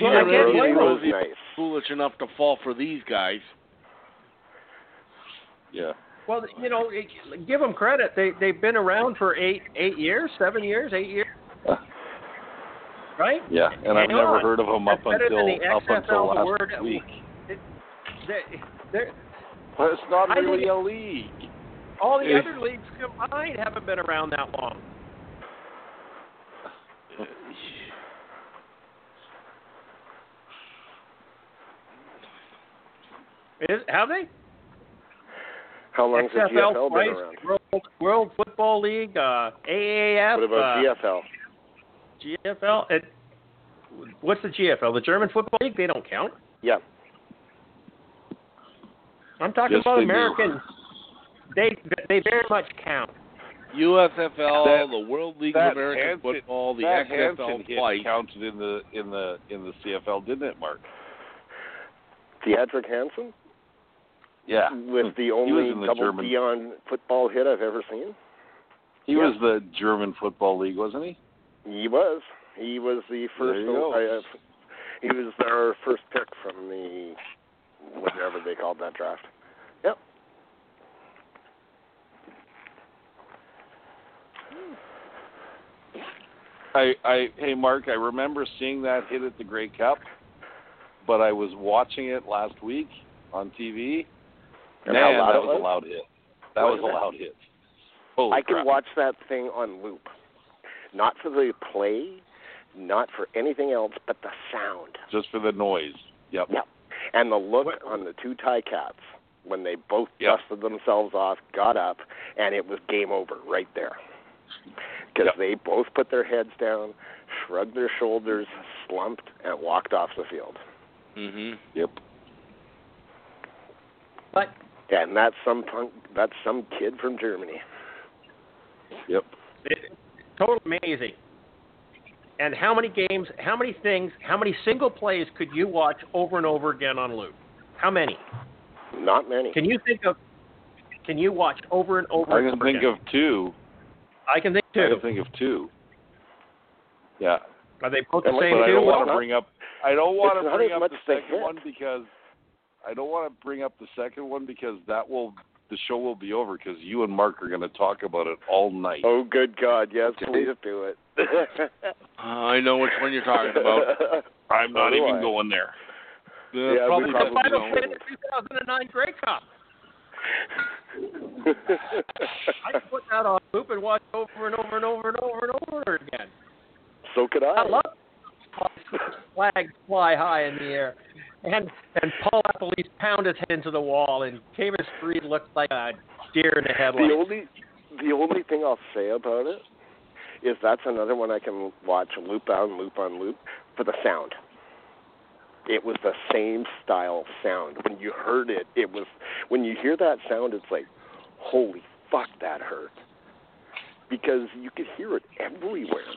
Well, Yeah, I Randy blame them. was Ambrosie nice. foolish enough to fall for these guys. Yeah. Well, you know, give them credit. They they've been around for eight eight years, seven years, eight years, right? Yeah, and I've Hang never heard of them up That's better until the up until last word- week. They, they're, But it's not I really think- a league. All the other leagues combined haven't been around that long. Is have they? How long has the GFL been around? World, World Football League, uh, AAF, What about uh, GFL? GFL. It, what's the GFL? The German Football League? They don't count. Yeah. I'm talking Yes, about they do. American. They they very much count. USFL, That- the World League of American Hansen- Football, the that XFL Hansen hit twice. counted in the in the in the CFL, didn't it, Mark? Theodric Hansen Yeah. with the only the double German- Dion football hit I've ever seen. He Yeah. was the German Football League, wasn't he? He was. He was the first. you go. he was our first pick from the whatever they called that draft. I, I hey Mark, I remember seeing that hit at the Grey Cup, but I was watching it last week on TV. And Man, how loud that was a loud hit. That Was a loud hit. Holy I could crap. watch that thing on loop. Not for the play, not for anything else, but the sound. just for the noise. Yep. Yep. And the look What- on the two tie cats when they both Yep. dusted themselves off, got up, and it was game over right there. Because Yep. they both put their heads down, shrugged their shoulders, slumped, and walked off the field. hmm Yep. But And that's some punk. That's some kid from Germany. Yep. it, totally amazing. And how many games, how many things, how many single plays could you watch over and over again on loop? How many? Not many. Can you think of? Can you watch over and over? I can think again? of two. I can think I two. can think of two. Yeah, Are they both the And same but I don't want to bring up. I don't want to bring up the the second one because I don't want to bring up the second one because that will the show will be over because you and Mark are going to talk about it all night. Oh, good God! Yes, Okay. please do it. Uh, I know which one you're talking about. I'm not even I. going there. Uh, Yeah, we probably, the probably final don't. of the 2009 Grey Cup. I could put that on loop and watch over and over and over and over and over again. so could I. I love flags fly high in the air. And and Paul LaPolice pound his head into the wall, and Camus Reed looked like a deer in the headlights. the only the only thing I'll say about it is that's another one I can watch loop on loop on loop for the sound. It was the same style sound. When you heard it, it was when you hear that sound, it's like, holy fuck, that hurt. Because you could hear it everywhere.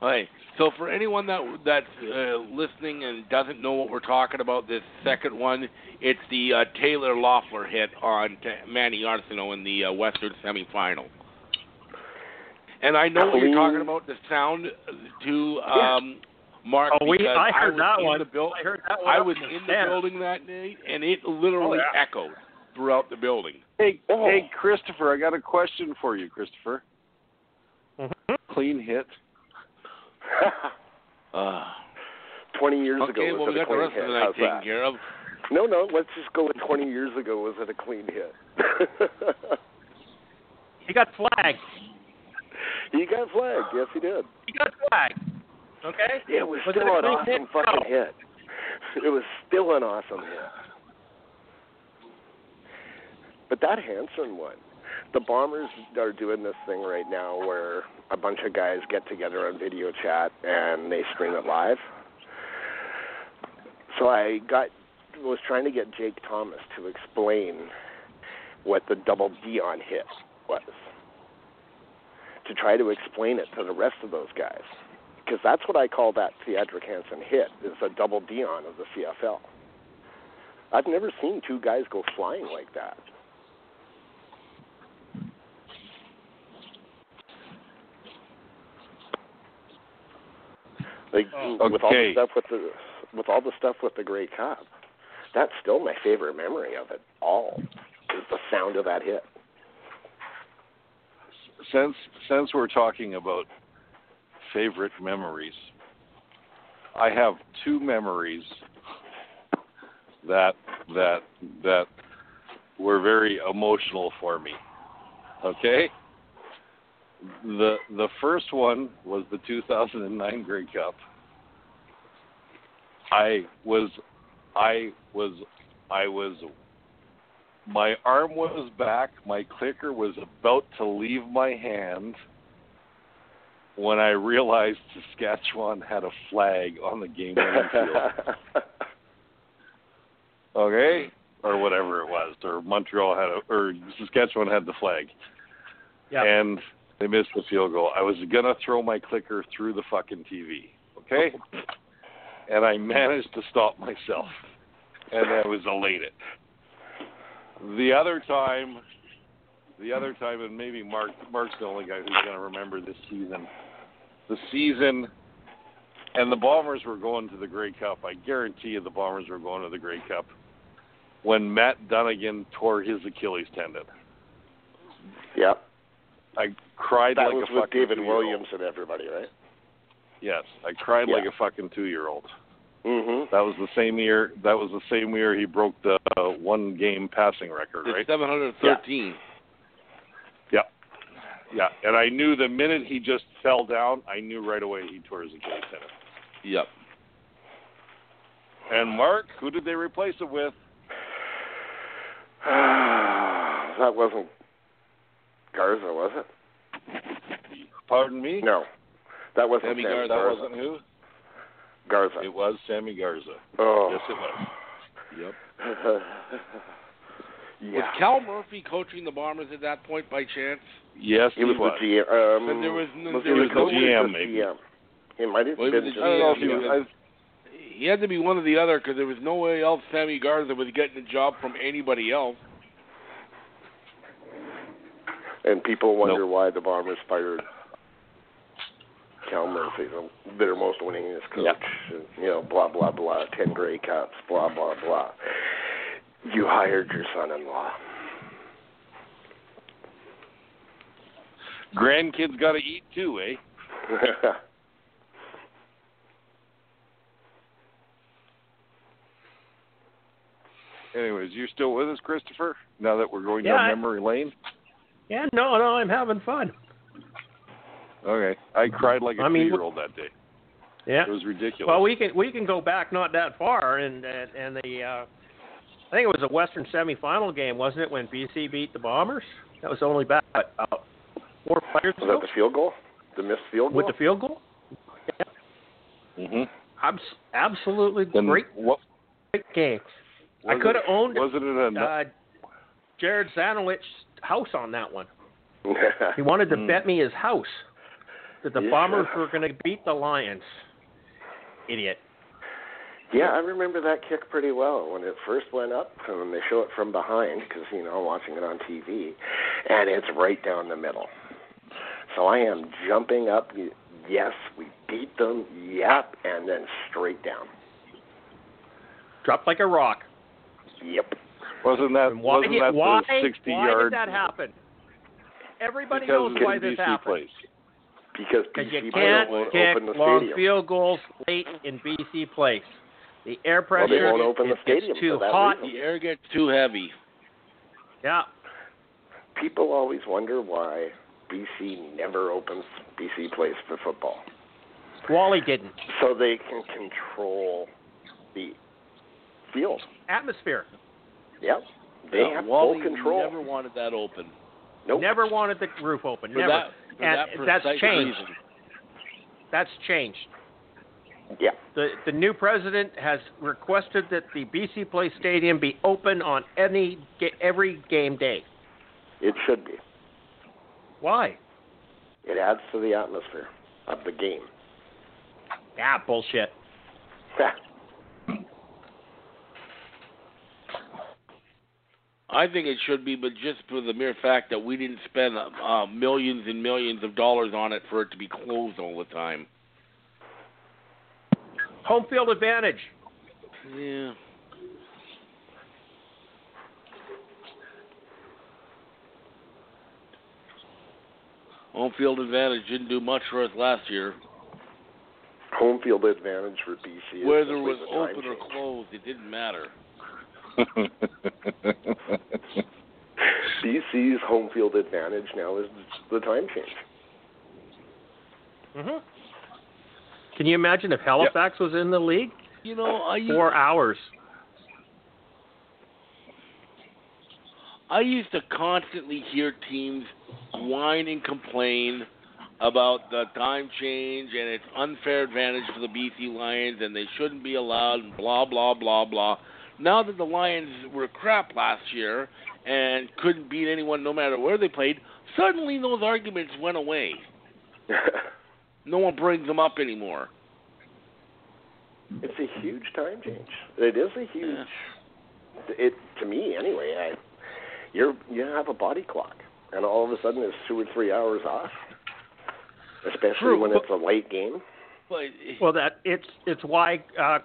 Hey, so for anyone that that's uh, listening and doesn't know what we're talking about, this second one, it's the uh, Taylor Loffler hit on T- Manny Arceneaux in the uh, Western semifinal. And I know what you're talking about, the sound to um, Mark. Oh, we because I heard was that in one. The I heard that one. I was in the in building that night, and it literally Oh, yeah. echoed throughout the building. Hey, Oh. hey, Christopher, I got a question for you, Christopher. Mhm. Clean hit. Uh, Twenty years okay, ago well was we it a got the clean rest hit? of the night taken care of. No, no. Let's just go with twenty years ago. Was it a clean hit? He got flagged. he got flagged. Yes, he did. He got flagged. Okay. Yeah, it was, Was still it an awesome hit? fucking No. hit. It was still an awesome hit. But that Hanson one, the Bombers are doing this thing right now where a bunch of guys get together on video chat and they stream it live. So I got was trying to get Jake Thomas to explain what the double D on hit was. To try to explain it to the rest of those guys because that's what I call that Theodric Hansen hit is a double Dion of the CFL. I've never seen two guys go flying like that. Like Oh. with all the stuff with the with all the stuff with the Grey Cup, that's still my favorite memory of it all. Is the sound of that hit. Since since we're talking about favorite memories, I have two memories that that that were very emotional for me. Okay? The the first one was the 2009 Grey Cup. I was I was I was my arm was back, my clicker was about to leave my hand when I realized Saskatchewan had a flag on the game winning field. Okay? Or whatever it was. Or Montreal had a or Saskatchewan had the flag. Yeah. And they missed the field goal. I was gonna throw my clicker through the fucking TV. Okay? And I managed to stop myself. And I was elated. The other time the other time and maybe Mark Mark's the only guy who's gonna remember this season. The season and the Bombers were going to the Grey Cup. I guarantee you the Bombers were going to the Grey Cup when Matt Dunnigan tore his Achilles tendon. yep. I cried That like was a with fucking David two-year-old. Williams and everybody, right? Yes, I cried like a fucking two-year-old. Mhm. That was the same year. That was the same year he broke the uh, one-game passing record, It's right? 713. Yeah, yeah. And I knew the minute he just fell down, I knew right away he tore his Achilles tendon. Yep. And Mark, who did they replace it with? that wasn't Garza, was it? Pardon me. No, that wasn't Sammy Sammy Garza. that wasn't who. Garza. It was Sammy Garza. oh. Yes, it was. Yep. yeah. Was Cal Murphy coaching the Bombers at that point by chance? Yes, he was, the GM. Um, Then there was- was there he was the no GM maybe. GM? He might have Well, been he was just a I don't know if he yeah. was. He had to be one or the other because there was no way else Sammy Garza was getting a job from anybody else. And people wonder Nope. why the Bombers fired Cal Murphy, the their most winningest coach. and, You know, blah blah blah. Ten Grey Cups. Blah blah blah. You hired your son-in-law. Grandkids got to eat too, eh? Anyways, you still with us, Christopher? Now that we're going Yeah, down I- memory lane. Yeah, no, no, I'm having fun. Okay, I cried like a I mean, two-year-old that day. Yeah. It was ridiculous. Well, we can we can go back not that far, and and, and the uh, I think it was a Western semifinal game, wasn't it, when BC beat the Bombers? That was only back what, uh, four or five years Was ago that the field goal? The missed field goal? with the field goal. hmm Abs- absolutely Then great, what? great game. I could have owned Wasn't it a? uh, Jared Zanowich's house on that one. He wanted to Mm. bet me his house that the Yeah. Bombers were going to beat the Lions. Idiot. Yeah, I remember that kick pretty well when it first went up, and when they show it from behind, because you know I'm watching it on TV, and it's right down the middle. So I am jumping up. Yes, we beat them. Yep, and then straight down. Dropped like a rock. Yep. Wasn't that? And why wasn't that why, the sixty why yard? did that happen? Everybody knows why this BC happened. plays. Because Because you BC can't won't kick open the long stadium. field goals late in BC place. The air Well, they pressure won't open the it gets too for that hot. reason. The air gets too heavy. Yeah, People always wonder why BC never opens BC Place for football. Wally didn't. So they can control the field. Atmosphere. Yep. They Yeah, have Wally full control. never wanted that open. Nope. Never wanted the roof open. For Never. that, for and that that's changed. reason. That's changed. Yeah. The the new president has requested that the BC Place Stadium be open on any ga- every game day. It should be. Why? It adds to the atmosphere of the game. Ah, bullshit. I think it should be, but just for the mere fact that we didn't spend uh, millions and millions of dollars on it for it to be closed all the time. Home field advantage. Yeah. Home field advantage didn't do much for us last year. Home field advantage for BC. Whether it was the time open or change. closed, it didn't matter. BC's home field advantage now is the time change. hmm Can you imagine if Halifax was in the league? You know, I used, Four hours. I used to constantly hear teams whine and complain about the time change and its unfair advantage for the BC Lions and they shouldn't be allowed and blah blah blah blah. Now that the Lions were crap last year and couldn't beat anyone no matter where they played, suddenly those arguments went away. No one brings them up anymore. it's a huge time change. It is a huge. It to me anyway. I, you're you have a body clock, and all of a sudden it's two or three hours off. Especially True, when but- it's a late game. But Well, that it's it's why uh,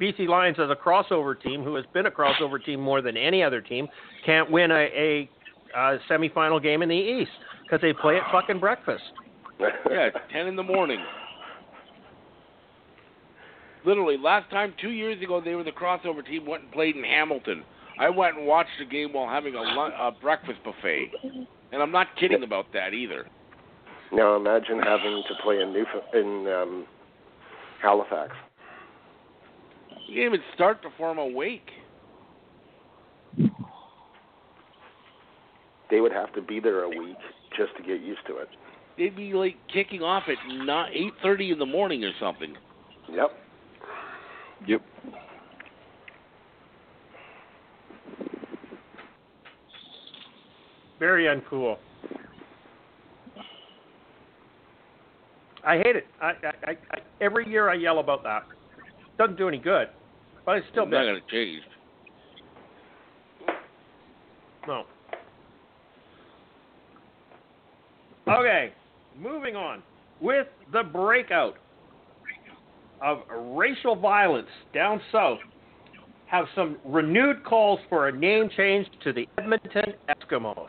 BC Lions as a crossover team, who has been a crossover team more than any other team, can't win a, a, uh semifinal game in the East because they play at fucking breakfast. Yeah, ten in the morning. Literally, last time two years ago they were the crossover team went and played in Hamilton. I went and watched the game while having a, lun- a breakfast buffet, and I'm not kidding about that either. Now imagine having to play in New in um, Halifax. You didn't even start before I'm awake. They would have to be there a week just to get used to it. They'd be like kicking off at not eight thirty in the morning or something. Yep. yep. Very uncool. I hate it. I, I, I, I every year I yell about that. Doesn't do any good, but it's still It's not going to change. No. Okay, moving on. With the breakout of racial violence down south, have some renewed calls for a name change to the Edmonton Eskimos.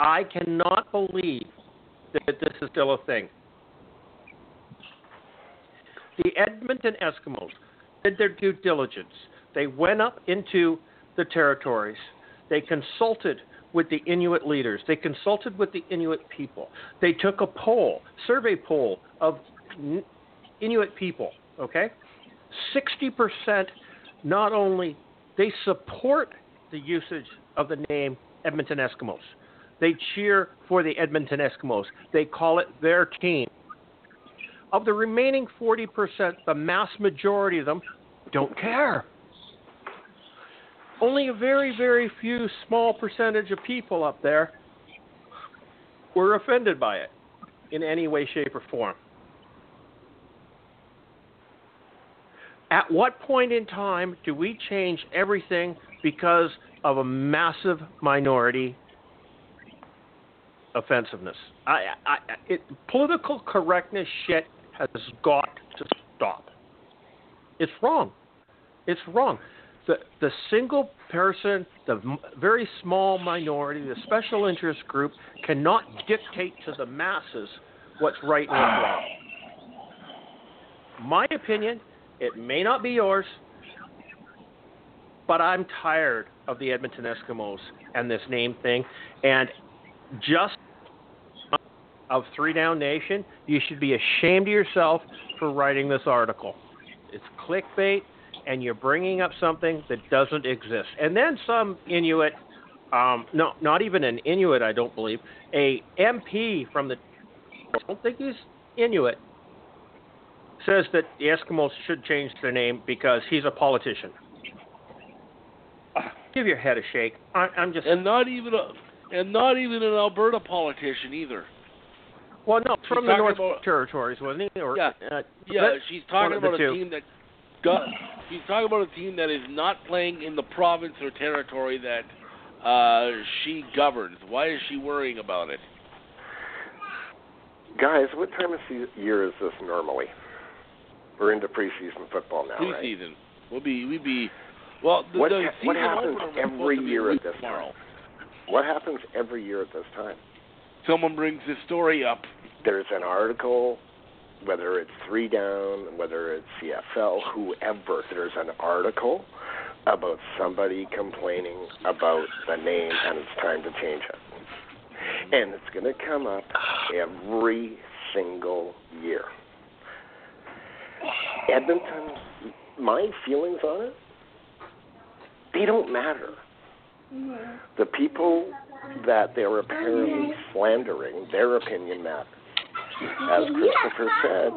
I cannot believe that this is still a thing. The Edmonton Eskimos did their due diligence. They went up into the territories. They consulted with the Inuit leaders. They consulted with the Inuit people. They took a poll, survey poll of Inuit people, okay? 60% not only they support the usage of the name Edmonton Eskimos. They cheer for the Edmonton Eskimos. They call it their team. Of the remaining 40%, the mass majority of them don't care. Only a very, very few small percentage of people up there were offended by it in any way, shape, or form. At what point in time do we change everything because of a massive minority offensiveness? I, I, it, political correctness shit has got to stop. It's wrong. It's wrong. The the single person, the very small minority, the special interest group cannot dictate to the masses what's right and wrong. My opinion, it may not be yours, but I'm tired of the Edmonton Eskimos and this name thing. And just of Three Down Nation, you should be ashamed of yourself for writing this article. It's clickbait, and you're bringing up something that doesn't exist. And then some Inuit, um, no, not even an Inuit, I don't believe, a MP from the, I don't think he's Inuit, says that the Eskimos should change their name because he's a politician. Give your head a shake. I, I'm just And not even a and not even an Alberta politician either. well, no, from the North about- Territories, wasn't he? Or, Yeah. uh, Yeah, she's talking about a team that got. She's talking about a team that is not playing in the province or territory that uh, she governs. Why is she worrying about it? Guys, what time of se- year is this normally? We're into preseason football now, right? Preseason. We'll be we be. Well, the, What the ha- what happens every supposed to be year at this tomorrow. time? What happens every year at this time? Someone brings this story up. There's an article, whether it's three down, whether it's CFL, whoever. There's an article about somebody complaining about the name, and it's time to change it. And it's going to come up every single year. Edmonton, my feelings on it, they don't matter. Mm-hmm. The people that they're apparently slandering, their opinion matters. As Christopher said,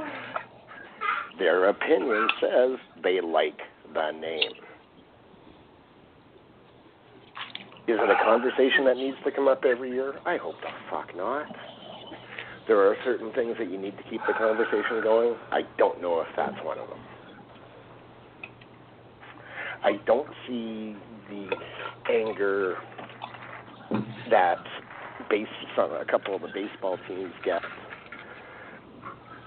their opinion says they like the name. Is it a conversation that needs to come up every year? I hope the fuck not. There are certain things that you need to keep the conversation going. I don't know if that's one of them. I don't see the anger that base a couple of the baseball teams get,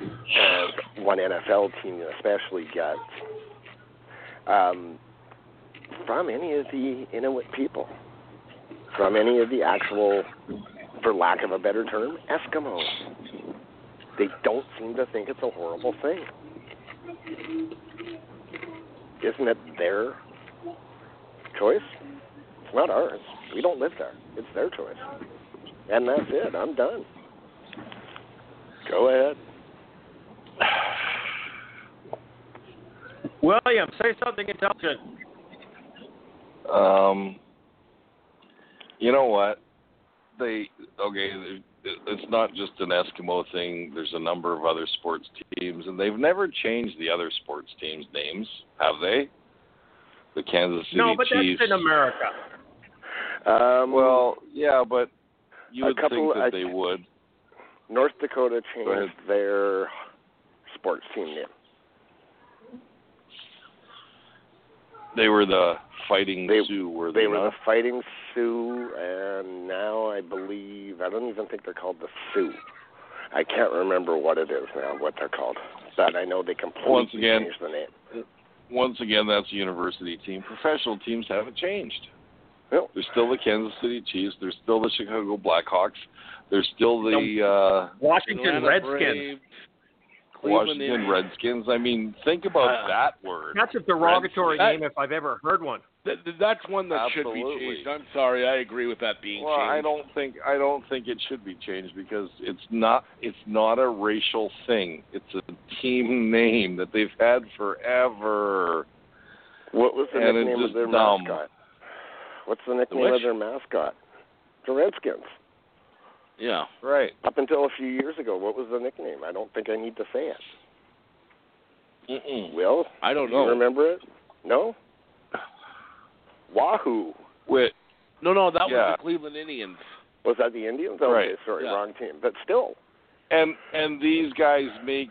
and one NFL team especially gets, um, from any of the Inuit people, from any of the actual, for lack of a better term, Eskimos. They don't seem to think it's a horrible thing. Isn't it their choice? It's not ours. We don't live there. It's their choice. And that's it. I'm done. Go ahead. William, say something intelligent. Um, you know what? They okay. It's not just an Eskimo thing. There's a number of other sports teams, and they've never changed the other sports teams' names, have they? The Kansas City no, but Chiefs. that's in America. Um, Well, yeah, but You A would couple- think that I- they would. North Dakota changed their sports team name. They were the Fighting They- Sioux, were They they, were not? the Fighting Sioux, and now I believe I don't even think they're called the Sioux. I can't remember what it is now, what they're called, but I know they completely Once again- changed the name. Once again, that's a university team. Professional teams haven't changed. Nope. They're still the Kansas City Chiefs. They're still the Chicago Blackhawks. They're still the uh, Washington Atlanta Redskins. Braves, Cleveland Washington Indians. Redskins. I mean, think about Uh, that word. That's a derogatory That- name if I've ever heard one. Th- th- that's one that should be changed. I'm sorry, I agree with that being Well, changed. I don't think I don't think it should be changed because it's not it's not a racial thing. It's a team name that they've had forever. What was the And nickname of their dumb. mascot? What's the nickname which? of their mascot? The Redskins. Yeah. Right. Up until a few years ago, what was the nickname? I don't think I need to say it. Mm-mm. Will, I don't do you know. remember it? No? Wahoo. Wait, No, no, that Yeah. was the Cleveland Indians. Was that the Indians? Okay, Right. sorry, Yeah. wrong team. But still, and and these guys make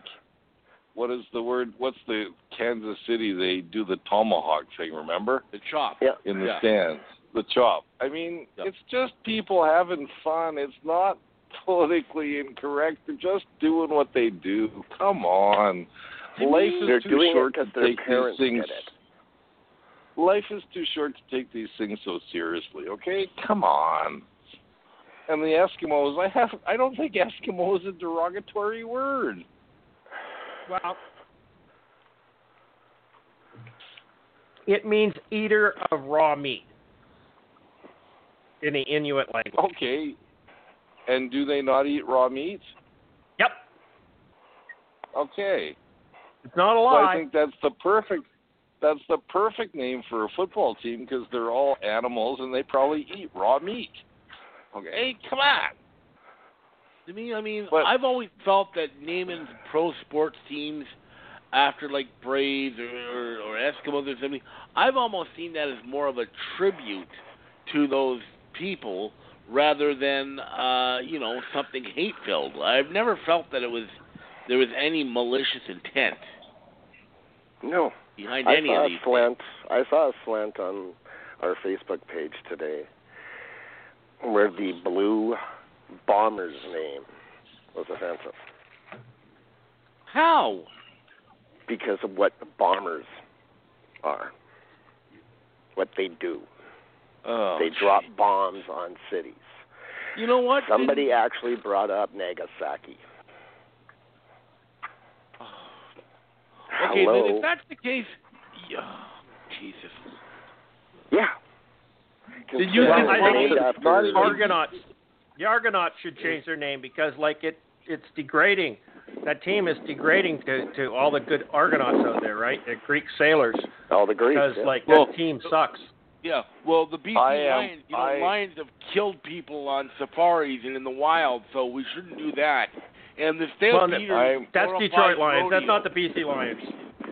what is the word? What's the Kansas City? They do the tomahawk thing. Remember The chop. Yeah. in the Yeah. stands, the chop. I mean, Yep. it's just people having fun. It's not politically incorrect. They're just doing what they do. Come on. Life is they're too doing short because to their take these things. did it. Life is too short to take these things so seriously. Okay, come on. And the Eskimos, I have, I don't think Eskimo is a derogatory word. Well, it means eater of raw meat in the Inuit language. Okay. And do they not eat raw meat? Yep, Okay. it's not a So. I think that's the perfect that's the perfect name for a football team because they're all animals and they probably eat raw meat. Okay, hey, come on. To me, I mean, But- I've always felt that naming pro sports teams after like Braves or, or, or Eskimos or something, I've almost seen that as more of a tribute to those people rather than uh, you know something hate filled. I've never felt that it was there was any malicious intent No. behind I any saw of a these. slant. I saw a slant on our Facebook page today where the blue bomber's name was offensive How? because of what the bombers are, what they do. Oh, they drop bombs on cities. You know what? Somebody actually brought up Nagasaki. Oh. Okay, Hello. then if that's the case, yeah, Jesus. Yeah. Did you- Consider I it think named it's after- not even- Argonauts. The Argonauts should change their name because, like, it it's degrading. That team is degrading to to all the good Argonauts out there, right? The Greek sailors, all the Greeks. because yeah. like Well- that team sucks. Yeah, well, the BC I am- lions, you know, I- lions have killed people on safaris and in the wild, so we shouldn't do that. And the Well, stampeders. I'm- That's Detroit Lions. That's not the BC Lions.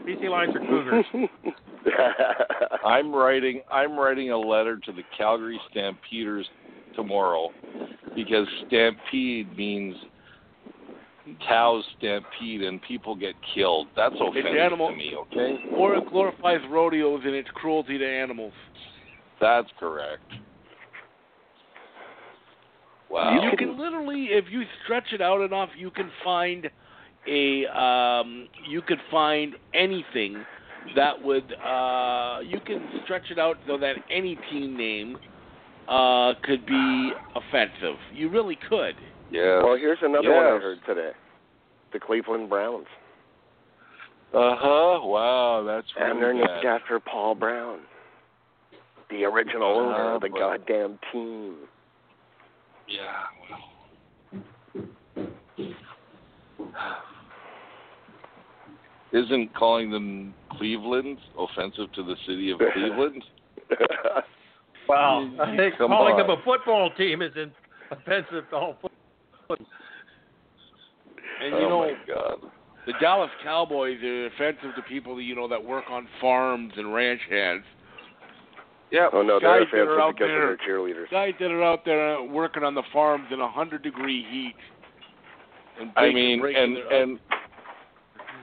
BC Lions are Cougars. I'm writing I'm writing a letter to the Calgary Stampeders tomorrow because stampede means cows stampede and people get killed. That's offensive animal- to me, okay? Or it glorifies rodeos and its cruelty to animals. That's correct. Wow. You can literally, if you stretch it out enough, you can find a, um, you could find anything that would, uh, you can stretch it out so that any team name uh, could be offensive. You really could. yeah. well, here's another one I heard today. The Cleveland Browns. Uh huh. Wow, that's really And they're named after Paul Brown, the original owner Uh, of the goddamn team. Yeah. Well. Isn't calling them Cleveland offensive to the city of Cleveland? Wow, I think Come calling on. them a football team is in- offensive to all football. And you oh know, my God. the Dallas Cowboys are offensive to people that you know that work on farms and ranch hands. Yeah. Oh no, Guys they're that are out because there- of their cheerleaders. Guys that are out there uh, working on the farms in a hundred degree heat. And I mean, and and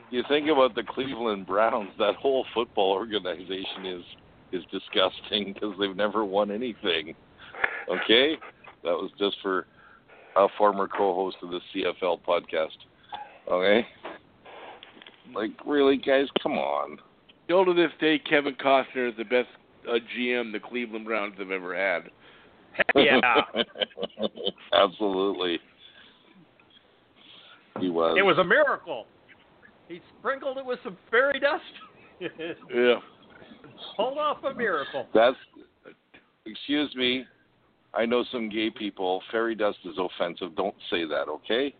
you think about the Cleveland Browns. That whole football organization is is disgusting because they've never won anything. Okay, that was just for a former co-host of the CFL podcast. Okay, like really, guys, come on. Still to this day, Kevin Costner is the best uh, GM the Cleveland Browns have ever had. yeah. Absolutely. He was. It was a miracle. He sprinkled it with some fairy dust. Yeah. Pulled off a miracle. That's. Excuse me. I know some gay people. Fairy dust is offensive. Don't say that, okay?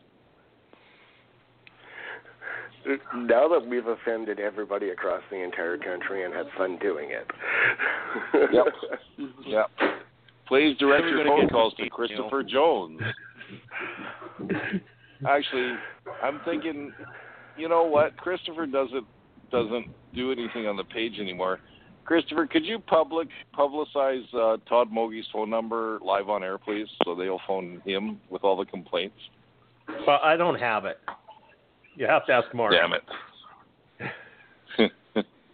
Now that we've offended everybody across the entire country and had fun doing it. Yep. Yep. Please direct your phone calls to gay, Christopher Jones. Actually, I'm thinking, you know what? Christopher doesn't doesn't do anything on the page anymore. Christopher, could you public publicize uh, Todd Mogie's phone number live on air, please, so they'll phone him with all the complaints? But I don't have it. You have to ask Mark. Damn it.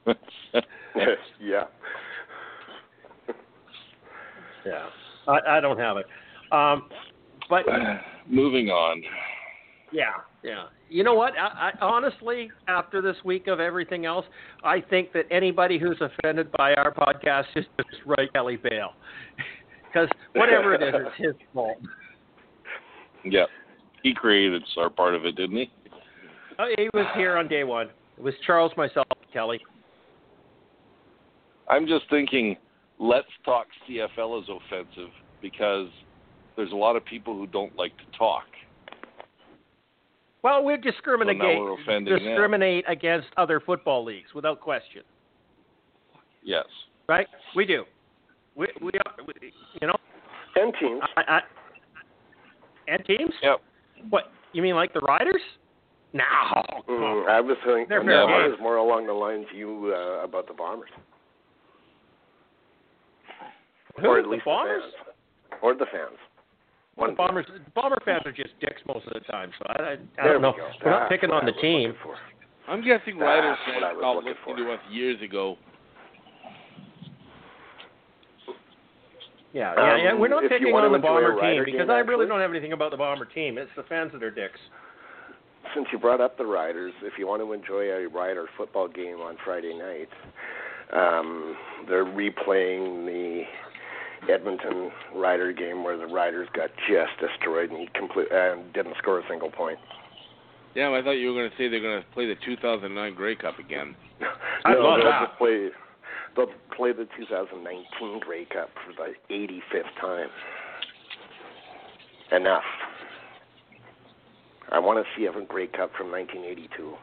yeah. Yeah. I, I don't have it. Um, but Moving on. yeah, yeah. You know what? I, I, honestly, after this week of everything else, I think that anybody who's offended by our podcast is just right Kelly Bale. Because whatever it is, it's his fault. Yeah. He created our part of it, didn't he? Oh, he was here on day one. It was Charles, myself, Kelly. I'm just thinking, let's talk CFL is offensive because there's a lot of people who don't like to talk. Well, we discriminate So now we're offending them. discriminate against other football leagues without question, Yes. right? We do. We we, are, we you know, And teams. I, I, and teams. Yep. What you mean, like the Riders? No. Mm, I was thinking They're I fair was more along the lines you uh, about the Bombers, Who? or at the least Bombers? the fans, or the fans. Well, One the Bombers. Bomber fans are just dicks most of the time. So I, I, I don't know. we go. We're not picking on the team. for. I'm guessing Riders That's fans what I was stopped looking listening for. to us years ago. Yeah, yeah, yeah. Um, We're not if picking on the Bomber team because game, I really actually- don't have anything about the Bomber team. It's the fans that are dicks. Since you brought up the Riders, if you want to enjoy a Rider football game on Friday night, um, they're replaying the Edmonton Rider game where the Riders got just destroyed and he complete and didn't score a single point. Damn, I thought you were going to say they're going to play the 2009 Grey Cup again. I no, love they'll that. play. They'll play the 2019 Grey Cup for the 85th time. Enough. I want to see a Grey Cup from 1982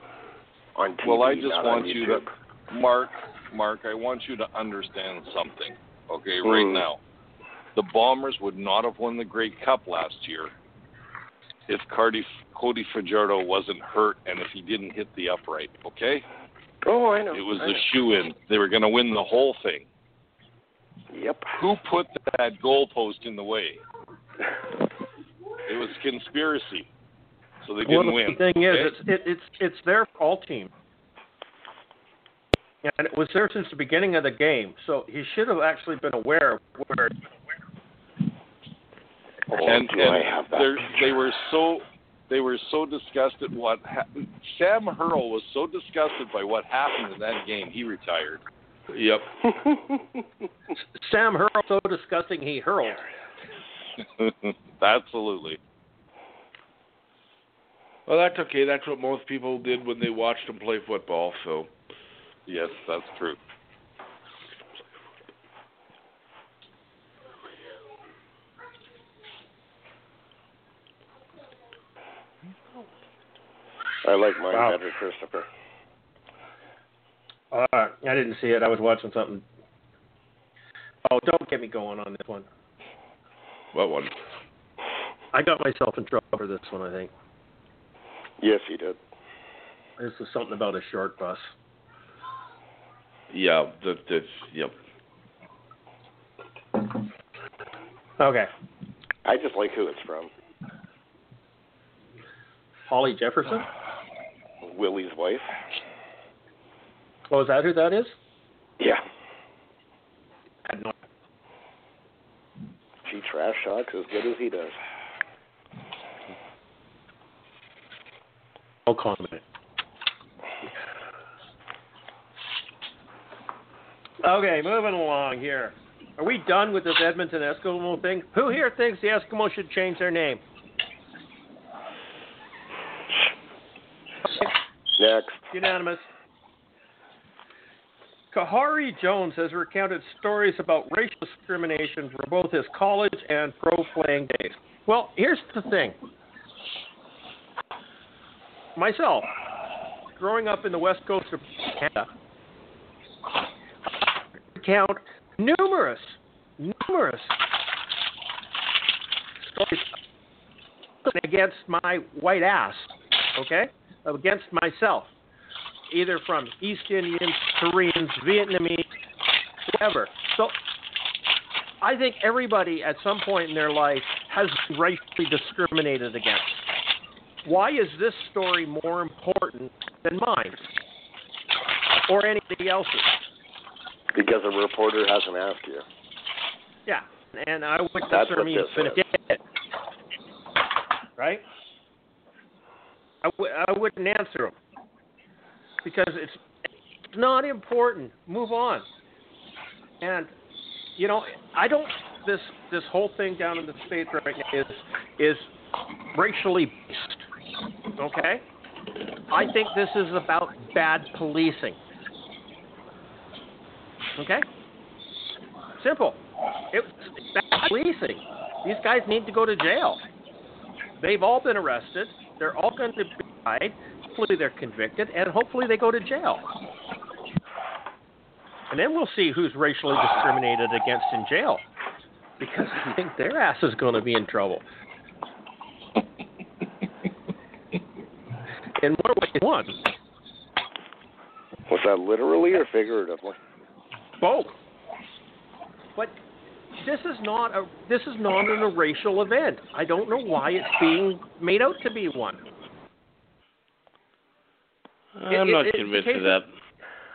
on TV. Well, I just want you to, Mark, Mark, I want you to understand something, okay, right Mm. now. The Bombers would not have won the Grey Cup last year if Cardi, Cody Fajardo wasn't hurt and if he didn't hit the upright, okay? Oh, I know. It was I the shoe in. They were going to win the whole thing. Yep. Who put that goalpost in the way? It was conspiracy. So they Well, didn't win. the thing is, okay? it's it, it's it's their fault team, and it was there since the beginning of the game. So he should have actually been aware of where. Oh, and, do and I have that they're- picture? they were so they were so disgusted what happened. Sam Hurl was so disgusted by what happened in that game he retired. Yep. Sam hurled so disgusting he hurled. Absolutely. Well, that's okay. That's what most people did when they watched him play football. So, Yes, that's true. I like mine Wow. better, Christopher. Uh, I didn't see it. I was watching something. Oh, don't get me going on this one. what one? I got myself in trouble for this one. I think Yes, he did. this was something about a short bus. Yeah, that, that's yep. Okay. I just like who it's from. Holly Jefferson. Willie's wife. Oh, is that who that is? Yeah. I had no. She trash talks as good as he does. No comment. Okay, moving along here. Are we done with this Edmonton Eskimo thing? Who here thinks the Eskimo should change their name? Next. Unanimous. Khari Jones has recounted stories about racial discrimination from both his college and pro playing days. Well, here's the thing. Myself, growing up in the west coast of Canada, count numerous, numerous stories against my white ass, okay? Against myself, either from East Indians, Koreans, Vietnamese, whoever. So I think everybody at some point in their life has been racially discriminated against. Why is this story more important than mine or anybody else's? Because a reporter hasn't asked you. Yeah, and I wouldn't That's necessarily what mean this if it did. Right? I w- I wouldn't answer them because it's it's not important. Move on. And you know, I don't. This this whole thing down in the states right now is is racially based. Okay. I think this is about bad policing. Okay. Simple. It's bad policing. These guys need to go to jail. They've all been arrested. They're all going to be tried. Hopefully, they're convicted, and hopefully, they go to jail. And then we'll see who's racially discriminated against in jail, because I think their ass is going to be in trouble. In one way, one. Was that literally or figuratively? Both. But this is not a this is not an, a racial event. I don't know why it's being made out to be one. I'm it- not it's convinced of that.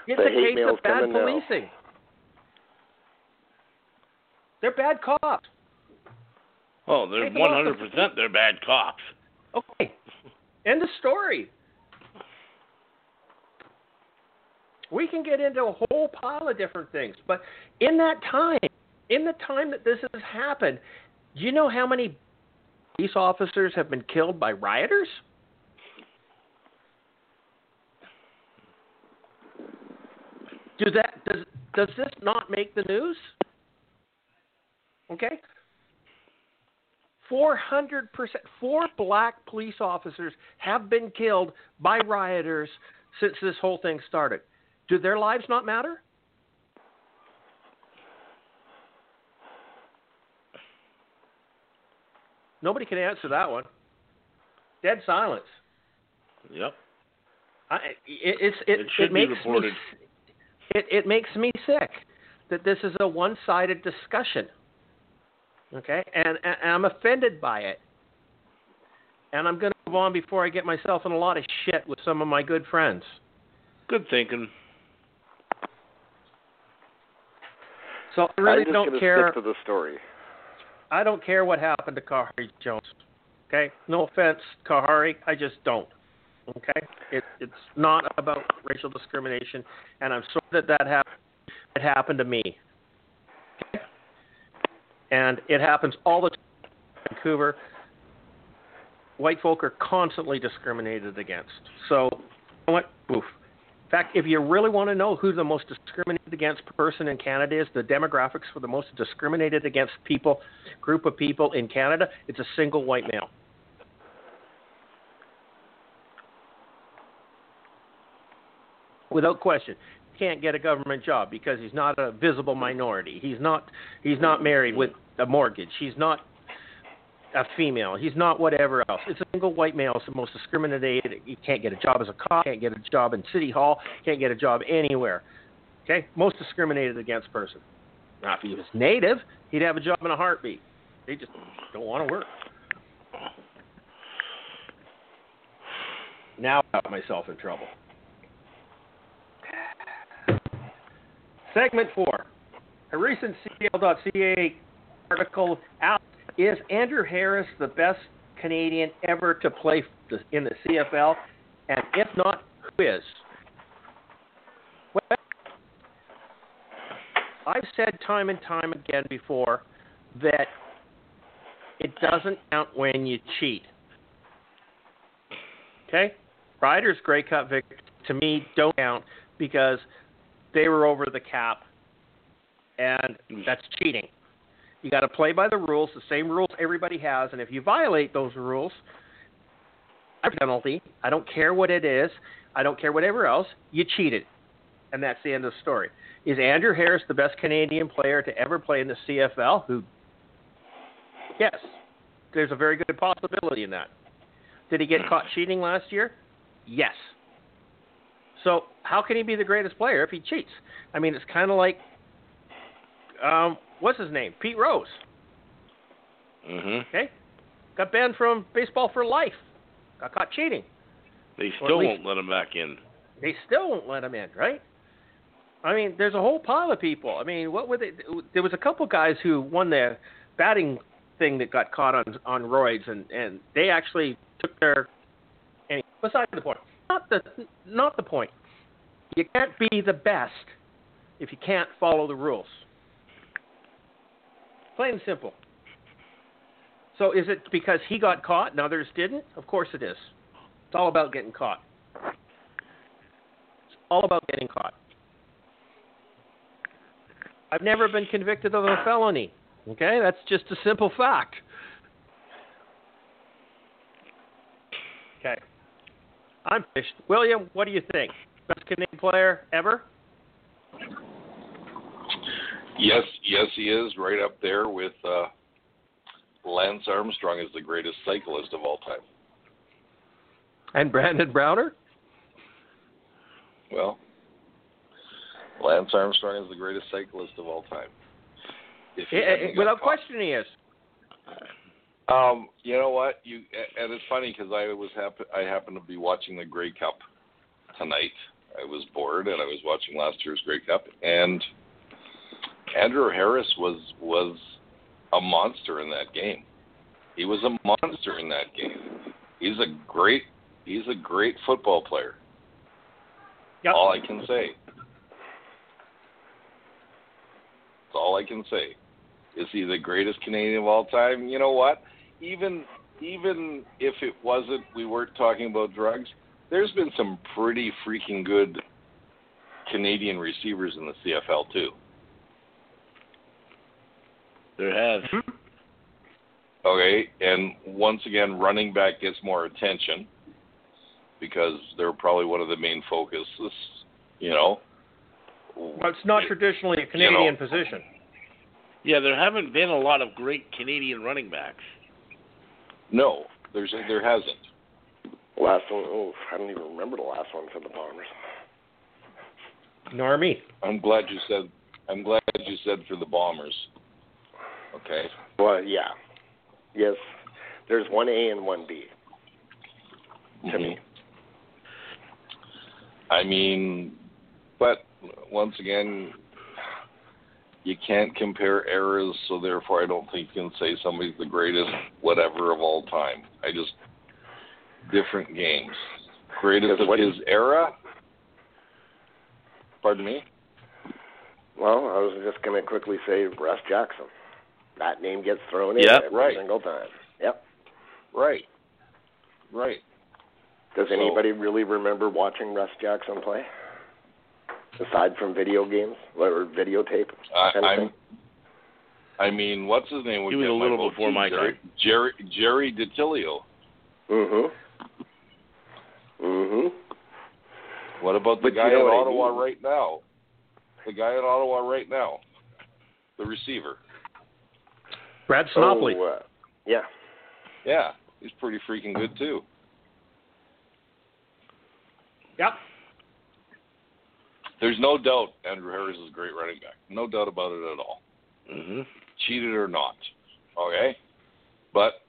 It's The a case mail's of bad coming now. policing. They're bad cops. Oh, they're Take them off the- 100% they're bad cops. Okay. End of story. We can get into a whole pile of different things, but in that time, in the time that this has happened, do you know how many police officers have been killed by rioters? Do that does does this not make the news? Okay? 400%, four black police officers have been killed by rioters since this whole thing started. Do their lives not matter? Nobody can answer that one. Dead silence. Yep. I, it, it's it, It should be makes reported. me it, it makes me sick that this is a one-sided discussion. Okay, and, and I'm offended by it, and I'm going to move on before I get myself in a lot of shit with some of my good friends. Good thinking. So I really don't care. stick to the story. I don't care what happened to Khari Jones. Okay, no offense, Khari, I just don't. Okay, it, it's not about racial discrimination, and I'm sorry that that happened. It happened to me, okay? and it happens all the time in Vancouver. White folk are constantly discriminated against. So, you know what? Oof. In fact, if you really want to know who the most discriminated against person in Canada is, the demographics for the most discriminated against people group of people in Canada, it's a single white male. Without question, can't get a government job because he's not a visible minority. He's not he's not married with a mortgage. He's not a female. He's not whatever else. It's a single white male. It's the most discriminated. He can't get a job as a cop. Can't get a job in city hall. Can't get a job anywhere. Okay, most discriminated against person. Now, if he was native, he'd have a job in a heartbeat. They just don't want to work. Now I got myself in trouble. Segment four. A recent CFL.ca article out is Andrew Harris the best Canadian ever to play in the CFL? And if not, who is? Well, I've said time and time again before that it doesn't count when you cheat. Okay? Riders Grey Cup victories to me don't count because they were over the cap and that's cheating. You got to play by the rules, the same rules everybody has, and if you violate those rules, a penalty. I don't care what it is. I don't care whatever else. You cheated, and that's the end of the story. Is Andrew Harris the best Canadian player to ever play in the CFL? Who? Yes, there's a very good possibility in that. Did he get caught cheating last year? Yes. So how can he be the greatest player if he cheats? I mean, it's kind of like, um, what's his name? Pete Rose. Mm-hmm. Okay, got banned from baseball for life. Got caught cheating. They still won't let him back in. They still won't let him in, right? I mean, there's a whole pile of people. I mean, what were they? There was a couple guys who won the batting thing that got caught on on roids, and and they actually took their. And besides the point, not the not the point. You can't be the best if you can't follow the rules. Plain and simple. So is it because he got caught and others didn't? Of course it is. It's all about getting caught. It's all about getting caught. I've never been convicted of a felony. Okay, that's just a simple fact. Okay. I'm finished. William, what do you think? Best Canadian player ever? Yes, yes, he is right up there with uh, Lance Armstrong as the greatest cyclist of all time. And Brandon Browner? Well, Lance Armstrong is the greatest cyclist of all time. If he hadn't got Without caught. question, he is. Um, you know what? You and it's funny because I was happen I happened to be watching the Grey Cup tonight. I was bored and I was watching last year's Grey Cup, and Andrew Harris was was a monster in that game. He was a monster in that game. He's a great he's a great football player. Yep. All I can say. That's all I can say. Is he the greatest Canadian of all time? You know what? Even even if it wasn't, we weren't talking about drugs. There's been some pretty freaking good Canadian receivers in the CFL too. There has. Hmm? Okay, and once again, running back gets more attention because they're probably one of the main focuses. You know. Well, it's not It- traditionally a you Canadian know, position. Yeah, there haven't been a lot of great Canadian running backs. No, there's there hasn't. Last one, oh, I don't even remember the last one for the Bombers. Nor me. I'm glad you said. I'm glad you said for the Bombers. Okay. Well, yeah. Yes, there's one A and one B to mm-hmm. me. I mean, but once again, you can't compare eras, so therefore I don't think you can say somebody's the greatest whatever of all time. I just different games. Greatest of what- his era. Pardon me. Well, I was just going to quickly say Russ Jackson. That name gets thrown in Yep. every Right. single time. Yep. Right. Right. Does So- anybody really remember watching Russ Jackson play? Aside from video games or videotape? I, kind of I'm. thing? I mean, what's his name? He was a little vote, before my Jerry, time. Jerry Jerry DiTilio. Mm-hmm. Mm-hmm. What about the But you guy know in what I Ottawa mean. right now? The guy in Ottawa right now, the receiver. Brad Sinopoli. Oh, uh, yeah. Yeah, he's pretty freaking good too. Yep. There's no doubt Andrew Harris is a great running back. No doubt about it at all. hmm Cheated or not. Okay, but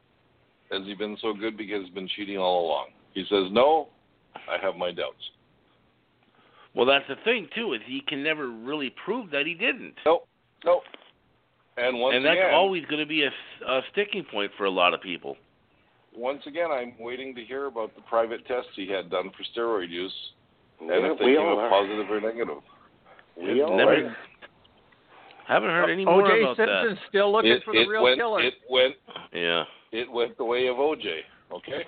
has he been so good because he's been cheating all along? He says no. I have my doubts. Well, that's the thing too is he can never really prove that he didn't, Nope. Nope. And once and that's again, always going to be a, a sticking point for a lot of people. once again, I'm waiting to hear about the private tests he had done for steroid use, and Yeah, if they came up positive or negative. We all Never- are. Haven't heard any more O.J. about Simpson's still looking it, for the it real went, killer. It went. Yeah. It went the way of OJ. Okay.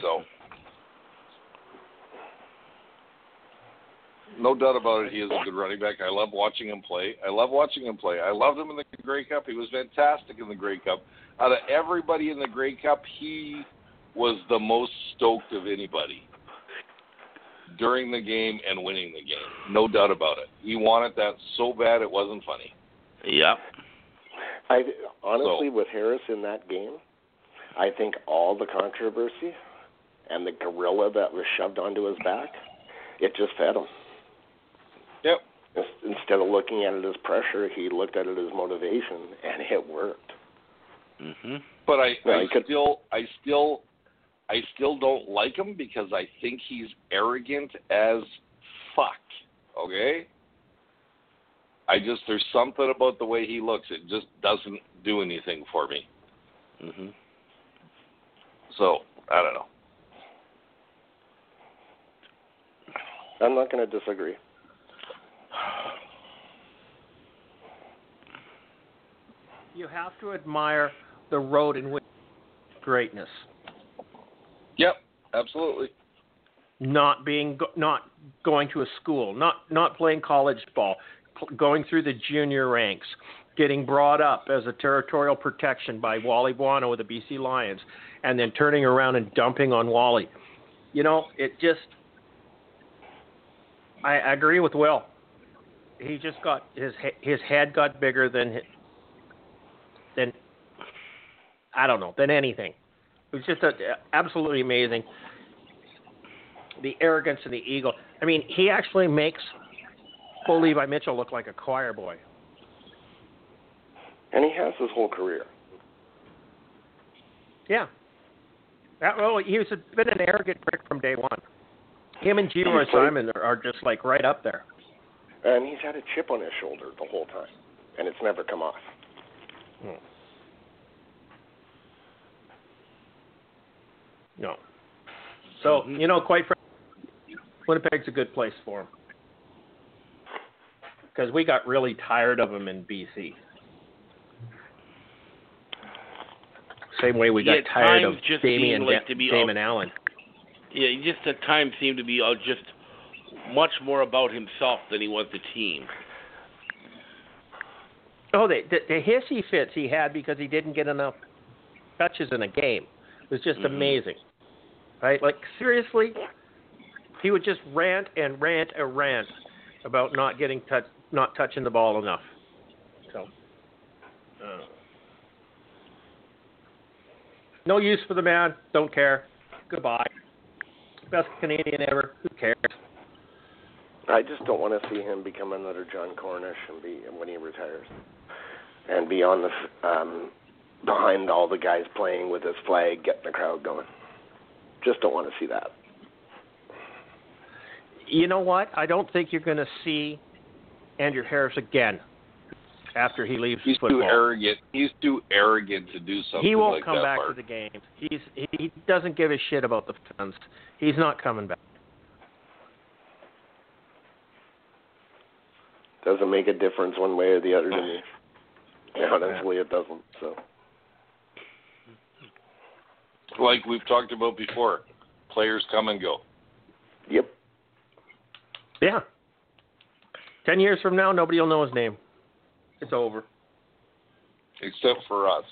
So, no doubt about it, he is a good running back. I love watching him play. I love watching him play. I loved him in the Grey Cup. He was fantastic in the Grey Cup. Out of everybody in the Grey Cup, he was the most stoked of anybody during the game and winning the game. No doubt about it. He wanted that so bad it wasn't funny. Yep. I honestly, with Harris in that game, I think all the controversy and the gorilla that was shoved onto his back, it just fed him. Yep. Instead of looking at it as pressure, he looked at it as motivation, and it worked. Mhm. But I, No, I could- still, I still, I still don't like him because I think he's arrogant as fuck. Okay. I just there's something about the way he looks. It just doesn't do anything for me. Mhm. So I don't know. I'm not going to disagree. You have to admire the road in which greatness. Yep. Absolutely. Not being, go- not going to a school, not not playing college ball, going through the junior ranks, getting brought up as a territorial protection by Wally Buono with the BC Lions, and then turning around and dumping on Wally. You know, it just. I, agree with Will. He just got his his head got bigger than than I don't know than anything. It was just a, absolutely amazing. The arrogance and the ego. I mean, he actually makes Bo Levi Mitchell look like a choir boy. And he has his whole career. Yeah. That, well, he was a, been an arrogant prick from day one. Him and Geroy He's Simon are, are just like right up there. And he's had a chip on his shoulder the whole time, and it's never come off. No. So Mhm. you know, quite frankly, Winnipeg's a good place for him because we got really tired of him in BC. Same way we got Yeah, tired of just Damian like be Damon Allen. Yeah, he just at times seemed to be all just much more about himself than he was the team. Oh, the, the the hissy fits he had because he didn't get enough touches in a game was just Mhm. amazing. Right? Like seriously, he would just rant and rant and rant about not getting touch, not touching the ball enough. So, uh, no use for the man. Don't care. Goodbye. Best Canadian ever. Who cares? I just don't want to see him become another Jon Cornish and be when he retires, and be on the f- um, behind all the guys playing with his flag, getting the crowd going. Just don't want to see that. You know what? I don't think you're going to see Andrew Harris again after he leaves He's football. too arrogant. He's too arrogant to do something he won't like come that. back Mark. to the games. He's he, he doesn't give a shit about the fans. He's not coming back. Doesn't make a difference one way or the other to me. Honestly, it doesn't. So Like we've talked about before, players come and go. Yep. Yeah. Ten years from now, nobody will know his name. It's over. except for us.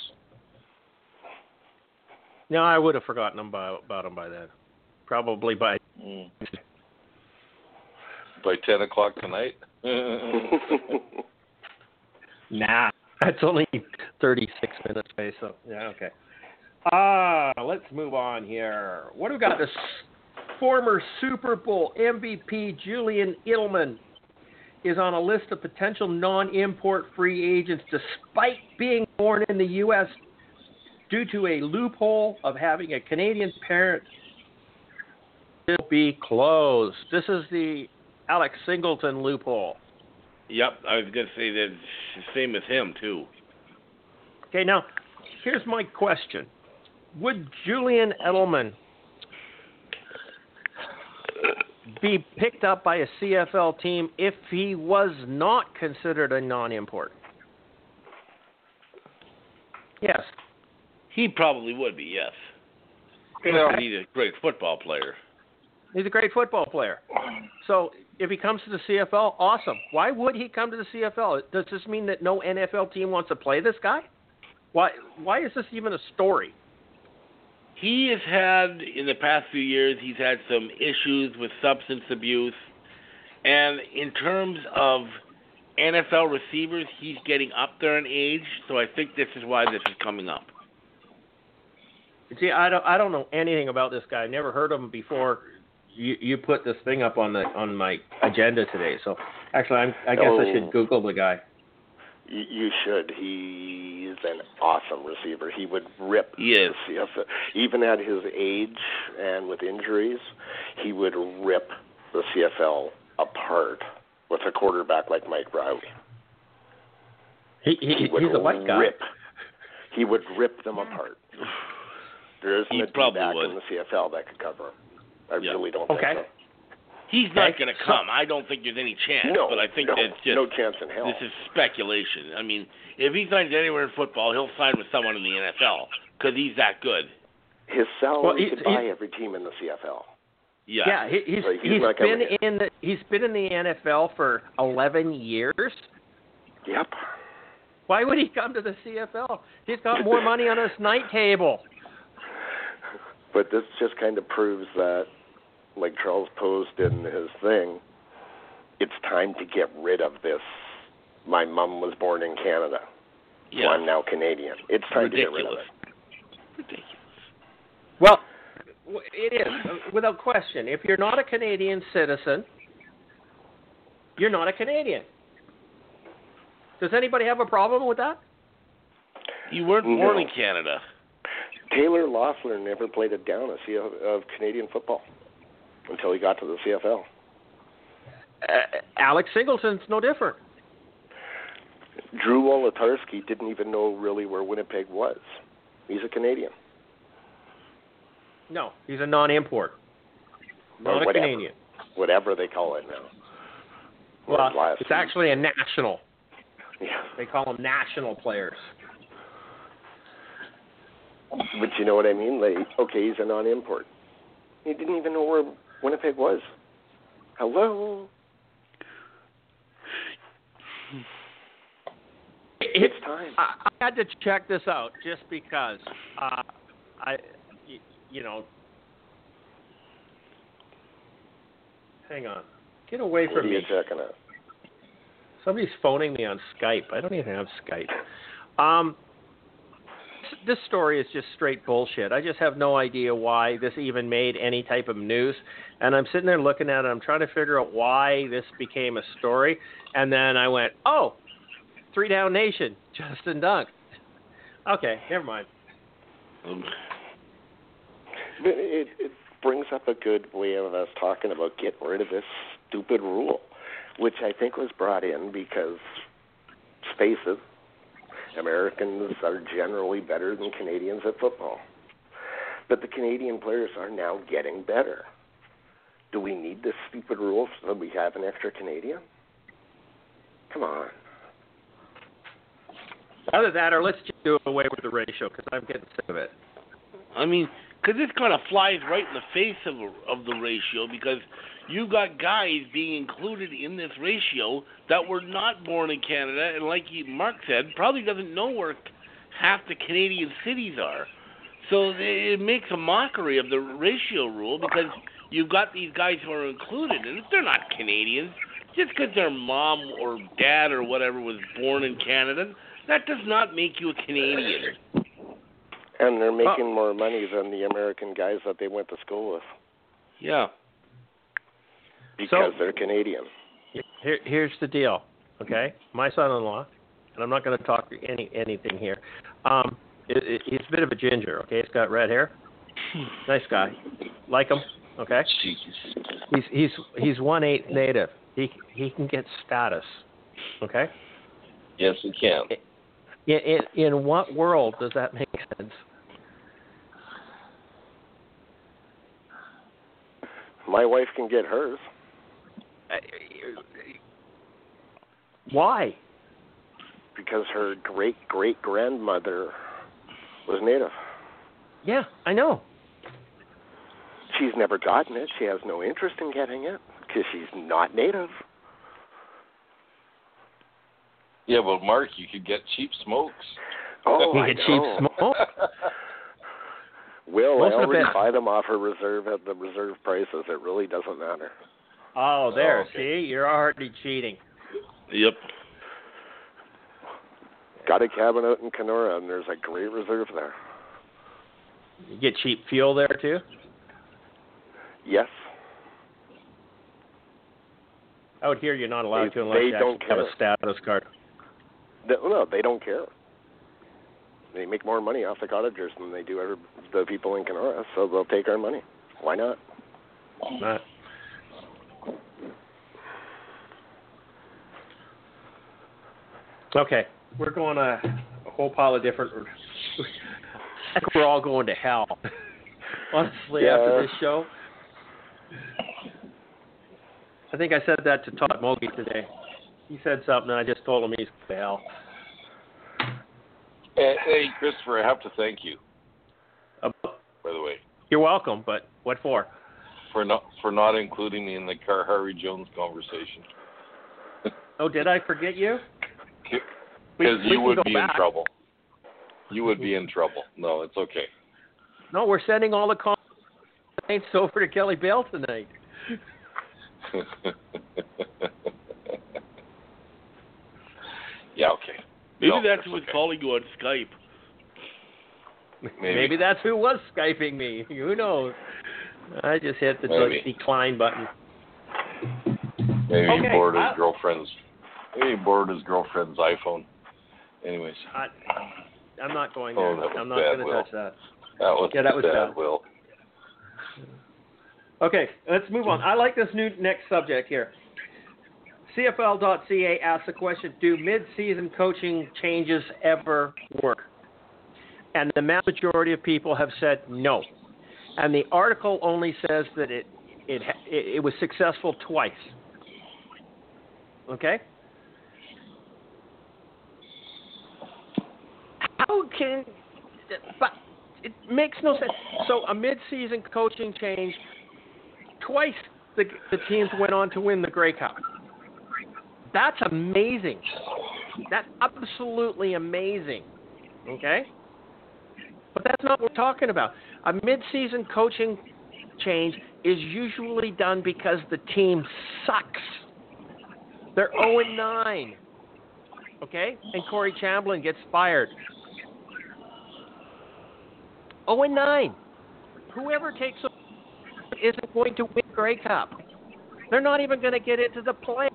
No, I would have forgotten him about him by then. Probably by. Mm. By ten o'clock tonight. Nah. That's only 36 minutes away, so yeah, okay. Ah, let's move on here. What do we got? This former Super Bowl MVP Julian Edelman is on a list of potential non-import free agents despite being born in the U.S. due to a loophole of having a Canadian parent will be closed. This is the Alex Singleton loophole. Yep, I was gonna say that same as him too. Okay, now here's my question: Would Julian Edelman be picked up by a CFL team if he was not considered a non-import? Yes. He probably would be, yes. Okay. He's a great football player. He's a great football player. So if he comes to the CFL, awesome. Why would he come to the CFL? Does this mean that no NFL team wants to play this guy? Why? Why is this even a story? He has had in the past few years. He's had some issues with substance abuse, and in terms of NFL receivers, he's getting up there in age. So I think this is why this is coming up. See, I don't, I don't know anything about this guy. I never heard of him before. You, you put this thing up on the on my agenda today. So actually, I'm, I guess I should Oh. Google the guy. You, you should. He's an awesome receiver. He would rip He is. the CFL. Even at his age and with injuries, he would rip the CFL apart with a quarterback like Mike Reilly. He, he, He would he's a white guy. rip. He would rip them apart. There isn't He a probably back would. in the CFL that could cover him. I Yeah. really don't Okay. think He's not going to so- come. I don't think there's any chance. No, but I think no, it's just no chance in hell. this is speculation. I mean, if he signs anywhere in football, he'll sign with someone in the NFL because he's that good. His salary Well, he- could he- buy every team in the CFL. Yeah. Yeah, he, he's Like, he's he's not been coming in the he's been in the NFL for 11 years. Yep. Why would he come to the CFL? He's got more money on his night table. But this just kind of proves that, like Charles posed in his thing, it's time to get rid of this. My mom was born in Canada, so Yeah. I'm now Canadian. It's time to get rid of Ridiculous. it. Ridiculous. Well, it is uh, without question. If you're not a Canadian citizen, you're not a Canadian. Does anybody have a problem with that? You weren't born No. in Canada. Taylor Loffler never played a down of, of Canadian football until he got to the CFL. Uh, Alex Singleton's no different. Drew Wolitarsky didn't even know really where Winnipeg was. He's a Canadian. No, he's a non-import, not a whatever. Canadian. Whatever they call it now. Well, it's week. actually a national. Yeah. They call them national players. But you know what I mean? Like, okay, he's a non-import. He didn't even know where Winnipeg was. Hello. It's time. I, I had to check this out just because uh, I, you know. Hang on, get away from me. checking out? Somebody's phoning me on Skype. I don't even have Skype. Um, this story is just straight bullshit. I just have no idea why this even made any type of news. And I'm sitting there looking at it. I'm trying to figure out why this became a story. And then I went, oh, three down nation, Justin Dunk. Okay, never mind. Um, it, it brings up a good way of us talking about getting rid of this stupid rule, which I think was brought in because, it, Americans are generally better than Canadians at football. But the Canadian players are now getting better. Do we need this stupid rule so that we have an extra Canadian? Come on. Either that or let's just do away with the ratio because I'm getting sick of it. I mean, because this kind of flies right in the face of of the ratio because you got guys being included in this ratio that were not born in Canada, and like Mark said, probably doesn't know where half the Canadian cities are. So it makes a mockery of the ratio rule because you've got these guys who are included, and if they're not Canadians, just because their mom or dad or whatever was born in Canada, that does not make you a Canadian. And they're making more money than the American guys that they went to school with Yeah. Because So- they're Canadian. Here, here's the deal. Okay, my son-in-law, and I'm not going to talk any anything here. Um, it, it, he's a bit of a ginger. Okay, he's got red hair. Nice guy. Like him. Okay. He's he's he's one eighth native. He he can get status. Okay. Yes, he can. In, in in what world does that make sense? My wife can get hers. Why? because her great great grandmother was native. Yeah, I know. She's never gotten it. She has no interest in getting it because she's not native. Yeah, well, Mark, you could get cheap smokes. Oh, You I get cheap know. smoke. Will Most I of already buy them off her reserve at the reserve prices? It really doesn't matter. Oh, oh, there. Oh, okay. See, you're already cheating. Yep. Got a cabin out in Kenora, and there's a great reserve there. You get cheap fuel there too. Yes, Out here, you're not allowed They- to unless they you don't have a status card. no, no, they don't care. They make more money off the cottagers than they do every, the people in Kenora, so they'll take our money. Why not? Not. Okay, we're going a, a whole pile of different. I think we're all going to hell. Honestly, after this show, I think I said that to Todd Mogi today. He said something, and I just told him he's going to hell. Hey, hey, Christopher, I have to thank you, Uh, by the way, You're welcome, but what for? for not for not including me in the Khari Jones conversation. Oh, did I forget you? We- Because you would be back. in trouble. You would be in trouble. No, it's okay. No, we're sending all the complaints over to Kelly Bell tonight. yeah, okay. Maybe No, that's what's okay. calling you on Skype. Maybe. Maybe that's who was skyping me. Who knows? I just hit the Maybe. decline button. Maybe he Okay, borrowed his I- girlfriend's. He borrowed his girlfriend's iPhone. Anyways, I, I'm not going Oh, there. that was I'm not going to touch that. that was Yeah, that was bad, bad. Will. Okay, let's move on. I like this new next subject here. CFL.ca asks the question Do mid season coaching changes ever work? And the vast majority of people have said no. And the article only says that it, it, it, it was successful twice. Okay? How can. But it makes no sense. So, a mid season coaching change twice the, the teams went on to win the Grey Cup. That's amazing. That's absolutely amazing. Okay? But that's not what we're talking about. A mid-season coaching change is usually done because the team sucks. They're 0 9. Okay? And Corey Chamblin gets fired. 0 and 9. Whoever takes over isn't going to win Grey Cup. They're not even going to get into the playoffs.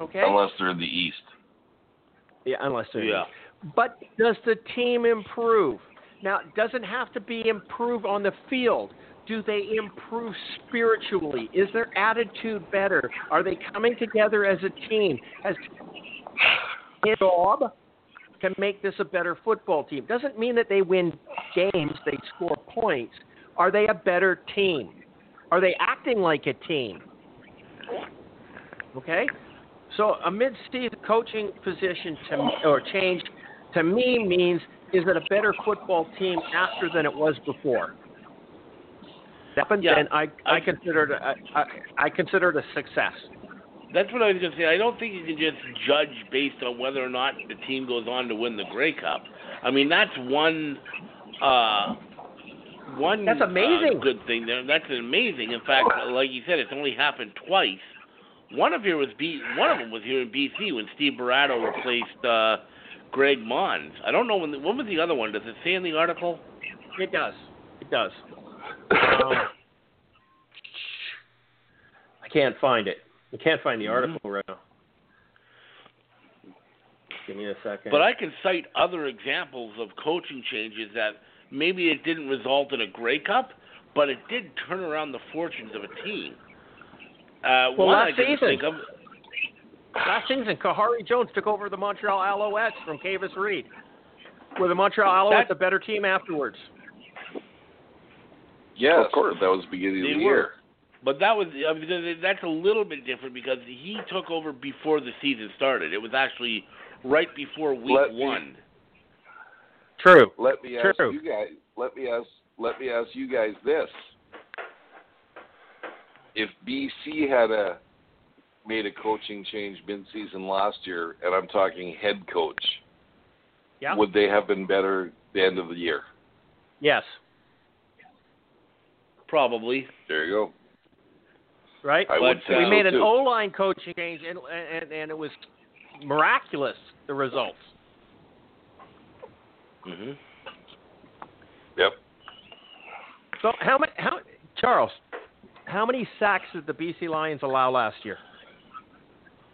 Okay? Unless they're in the East. Yeah, unless they're Yeah. But does the team improve? Now, it doesn't have to be improve on the field. Do they improve spiritually? Is their attitude better? Are they coming together as a team? Has a job to make this a better football team? Doesn't mean that they win games, they score points. Are they a better team? Are they acting like a team? Okay? So a mid-season coaching position to or change to me means is it a better football team after than it was before? Happened, Yeah. and I I consider it a, I, I consider it a success. That's what I was going to say. I don't think you can just judge based on whether or not the team goes on to win the Grey Cup. I mean, that's one uh, one That's amazing. uh, good thing there. That's amazing. In fact, like you said, it's only happened twice. One of here was B. One of them was here in BC when Steve Buratto replaced uh, Greg Mohns. I don't know when. The, when was the other one? Does it say in the article? It does. It does. Um, I can't find it. I can't find the Mhm. article right now. Give me a second. But I can cite other examples of coaching changes that maybe it didn't result in a Grey Cup, but it did turn around the fortunes of a team. Uh, Well, last I season. think of. Last season, Khari Jones took over the Montreal Alouettes from Kavis Reed. Were the Montreal Alouettes a better team afterwards? Yes, Of course. that was the beginning They of the were. year. But that was I mean, that's a little bit different because he took over before the season started. It was actually right before week Let me- one. True. Let me ask True. you guys. Let me ask. Let me ask you guys this: If BC had a made a coaching change mid-season last year, and I'm talking head coach, Yeah. would they have been better at the end of the year? Yes. Probably. There you go. Right. I But, would say we so made an. O line coaching change, and, and and it was miraculous. The results. hmm Yep. So how many? How Charles? How many sacks did the BC Lions allow last year?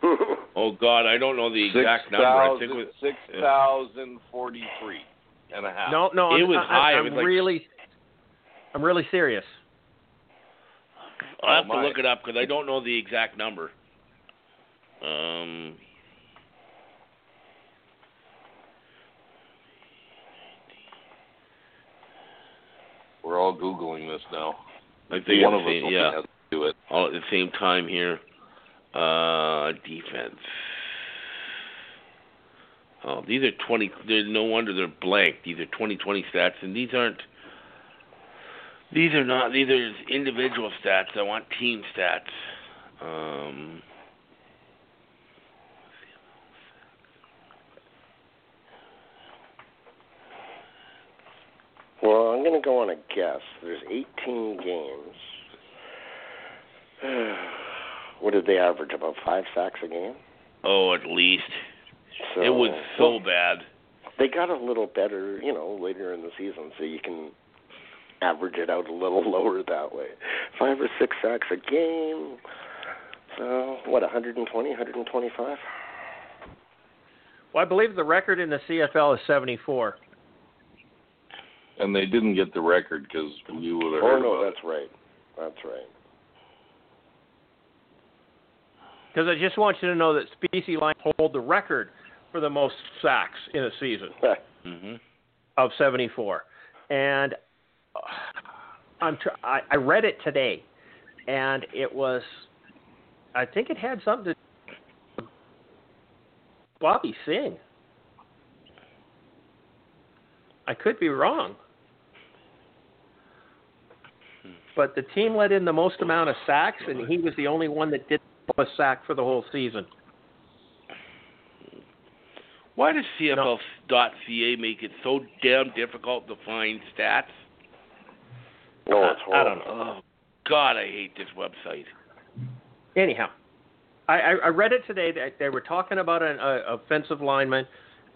Oh God, I don't know the Six exact number. I think it was six thousand forty-three and a half. No, no. It I'm, was I, high. I'm was like- really, I'm really serious. I'll have Oh, to look it up because I don't know the exact number. Um, We're all googling this now. I think One of us same, yeah, to do it. all at the same time here. Uh, defense. Oh, these are twenty. No wonder they're blank. These are twenty twenty stats, and these aren't. These are not. These are individual stats. I want team stats. Um, Well, I'm going to go on a guess. There's 18 games. what did they average? About five sacks a game. oh, at least So it was so well, bad. They got a little better, you know, later in the season, so you can average it out a little lower that way. Five or six sacks a game. So what? 120, 125. Well, I believe the record in the CFL is 74. And they didn't get the record because you would have Oh heard no, about that's right. That's right. Because I just want you to know that BC Lions hold the record for the most sacks in a season hmm of 74. And I'm tr- I, I read it today, and it was, I think it had something to Bobby Singh. I could be wrong. But the team let in the most amount of sacks, and he was the only one that didn't a sack for the whole season. Why does CFL.ca make it so damn difficult to find stats? No, it's I don't know. Oh God, I hate this website. anyhow, I, I, I read it today that they were talking about an a, offensive lineman,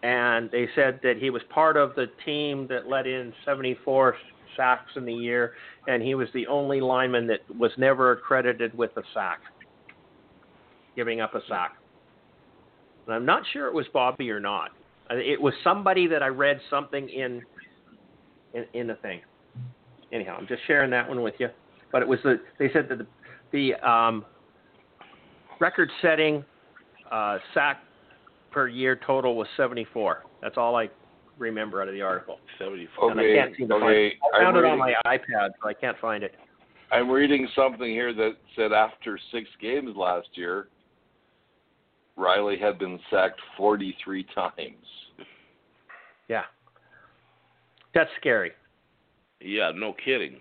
and they said that he was part of the team that let in 74 sacks in the year, and he was the only lineman that was never accredited with a sack, giving up a sack. And I'm not sure it was Bobby or not. Uh, It was somebody that I read something in in, in the thing. Anyhow, I'm just sharing that one with you. But it was the they said that the, the um, record-setting uh, sack per year total was 74. That's all I remember out of the article. Seventy-four. and I Okay, can't seem to find okay. it. I found I'm it on my iPad, but I can't find it. I'm reading something here that said after six games last year, Reilly had been sacked 43 times. Yeah, that's scary. Yeah, no kidding.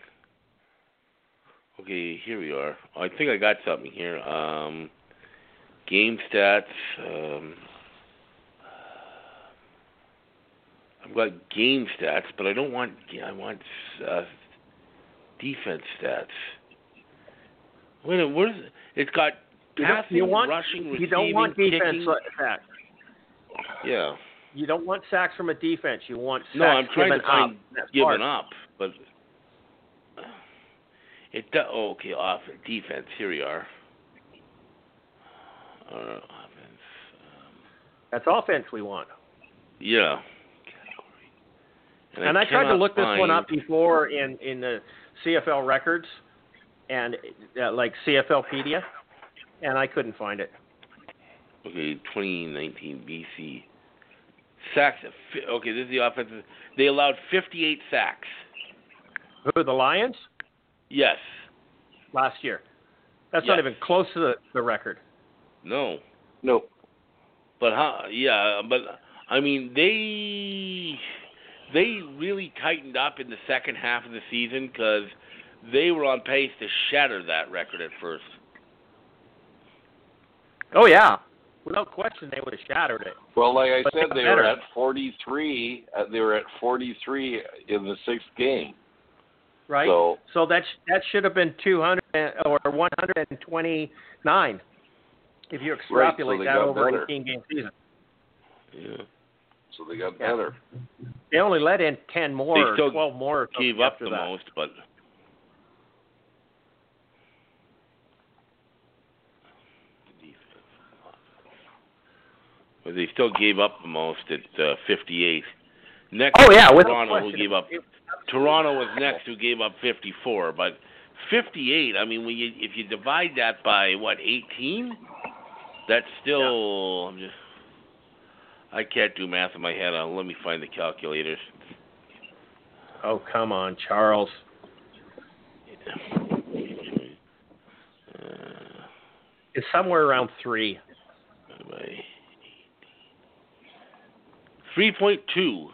Okay, here we are. I think I got something here. Um, game stats. Um, I've got game stats, but I don't want. I want uh, defense stats. Wait a minute. Where's it's got You passing, you want rushing, you receiving, don't want defense kicking. sacks. Yeah. You don't want sacks from a defense. You want sacks No, I'm trying to find up. Given up, but it does. Oh, okay, off defense. Here we are. Uh, offense. Um, That's offense we want. yeah. And I, tried to look this one up before in in the CFL records and uh, like CFLapedia, and I couldn't find it. Okay, 2019 BC. Sacks. Okay, this is the offense. They allowed 58 sacks. Who the Lions Yes. last year? That's not even close to the, the record. No. No. But how? Yeah, but I mean they they really tightened up in the second half of the season because they were on pace to shatter that record at first. Oh yeah, without question they would have shattered it. Well, like I But said, got they were at 43. Uh, they were at 43 in the sixth game. Right. So So that sh- that should have been 200 or 129 if you extrapolate they that over better. an 18 game season. Yeah. so they got Yeah. better. They only let in 10 more They still 12 more Gave up the that. most, but but they still gave up the most at uh, 58. Next, Oh yeah, with Toronto who gave up. Toronto was next who gave up 54, but 58. I mean, when you if you divide that by what 18, that's still. I'm just. I can't do math in my head. Uh, let me find the calculators. Oh come on, Charles. Uh, It's somewhere around three. 3.2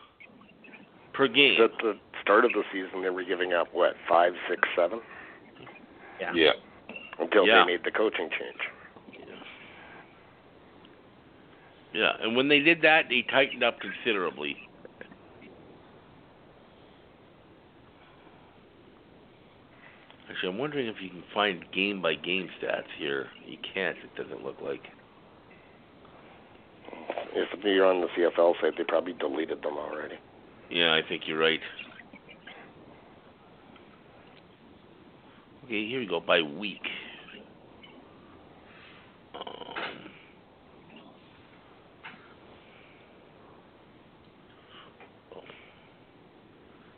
per game. At the start of the season, they were giving up what five, six, seven Yeah. Yeah. until Yeah. they made the coaching change. Yeah, and when they did that, they tightened up considerably. Actually, I'm wondering if you can find game by game stats here. You can't. It doesn't look like. If you're on the CFL site, they probably deleted them already. Yeah, I think you're right. Okay, here we go by week. Um,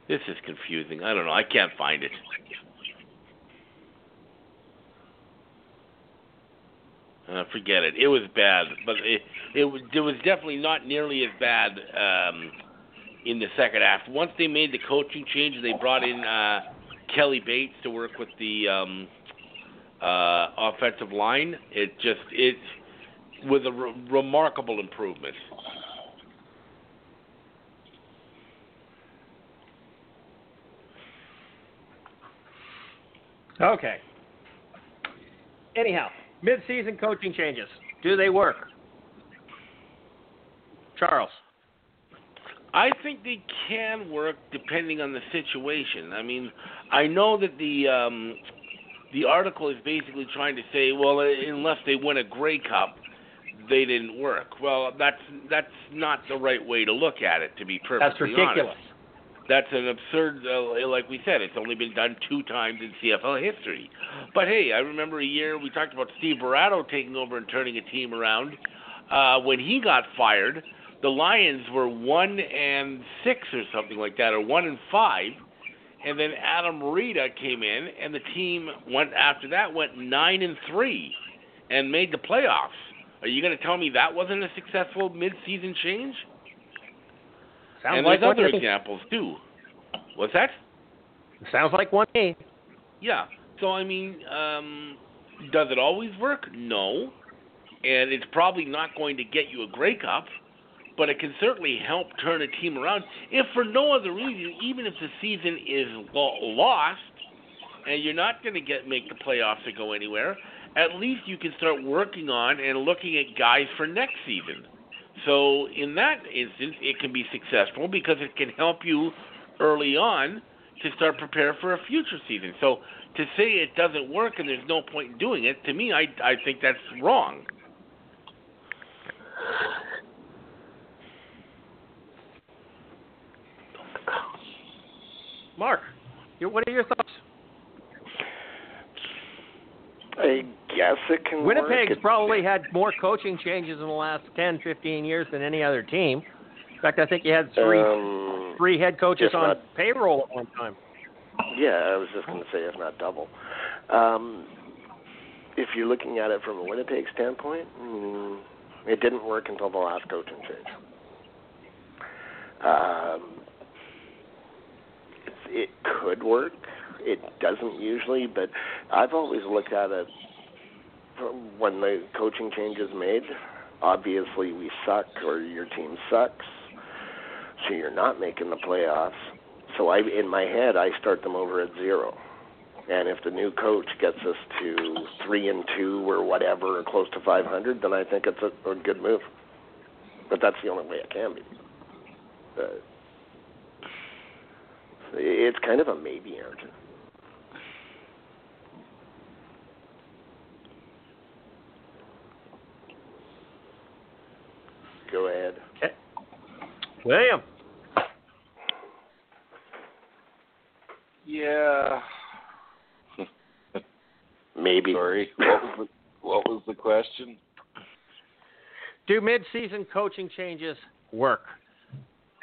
this is confusing. I don't know. I can't find it. Uh, forget it. It was bad, but it it was it was definitely not nearly as bad um, in the second half. Once they made the coaching change, they brought in uh, Kelly Bates to work with the um, uh, offensive line. It just it was a re- remarkable improvement. Okay. Anyhow, mid-season coaching changes. Do they work? Charles. I think they can work depending on the situation. I mean, I know that the um, the article is basically trying to say, well, unless they win a Grey Cup, they didn't work. Well, that's that's not the right way to look at it. To be perfectly honest. That's ridiculous. honest, that's an absurd. Uh, like we said, it's only been done two times in CFL history. But hey, I remember a year we talked about Steve Buratto taking over and turning a team around. Uh, when he got fired, the Lions were one and six or something like that, or one and five. And then Adam Rita came in, and the team went after that went nine and three, and made the playoffs. Are you going to tell me that wasn't a successful mid-season change? Sounds and like there's other examples too. What's that? Sounds like one me. Yeah. So I mean, um, does it always work? No. And it's probably not going to get you a Grey Cup, but it can certainly help turn a team around. If for no other reason, even if the season is lo- lost and you're not going to get make the playoffs or go anywhere, at least you can start working on and looking at guys for next season. So in that instance, it can be successful because it can help you early on to start prepare for a future season. So to say it doesn't work and there's no point in doing it, to me, I I think that's wrong. Mark, what are your thoughts? I guess it can. Winnipeg's work. probably had more coaching changes in the last 10, 15 years than any other team. In fact, I think you had three Um, three head coaches on not- payroll at one time. Yeah, I was just going to say, if not double. Um, if you're looking at it from a Winnipeg standpoint, mm, it didn't work until the last coaching change. Um, it's, it could work. It doesn't usually, but I've always looked at it when the coaching change is made. Obviously, we suck, or your team sucks, so you're not making the playoffs. So I, in my head, I start them over at zero. And if the new coach gets us to three and two or whatever, or close to 500, then I think it's a, a good move. But that's the only way it can be. Uh, it's kind of a maybe answer. Go ahead. Okay. William, Yeah. Maybe. Sorry. What was the what was the question? do mid-season coaching changes work?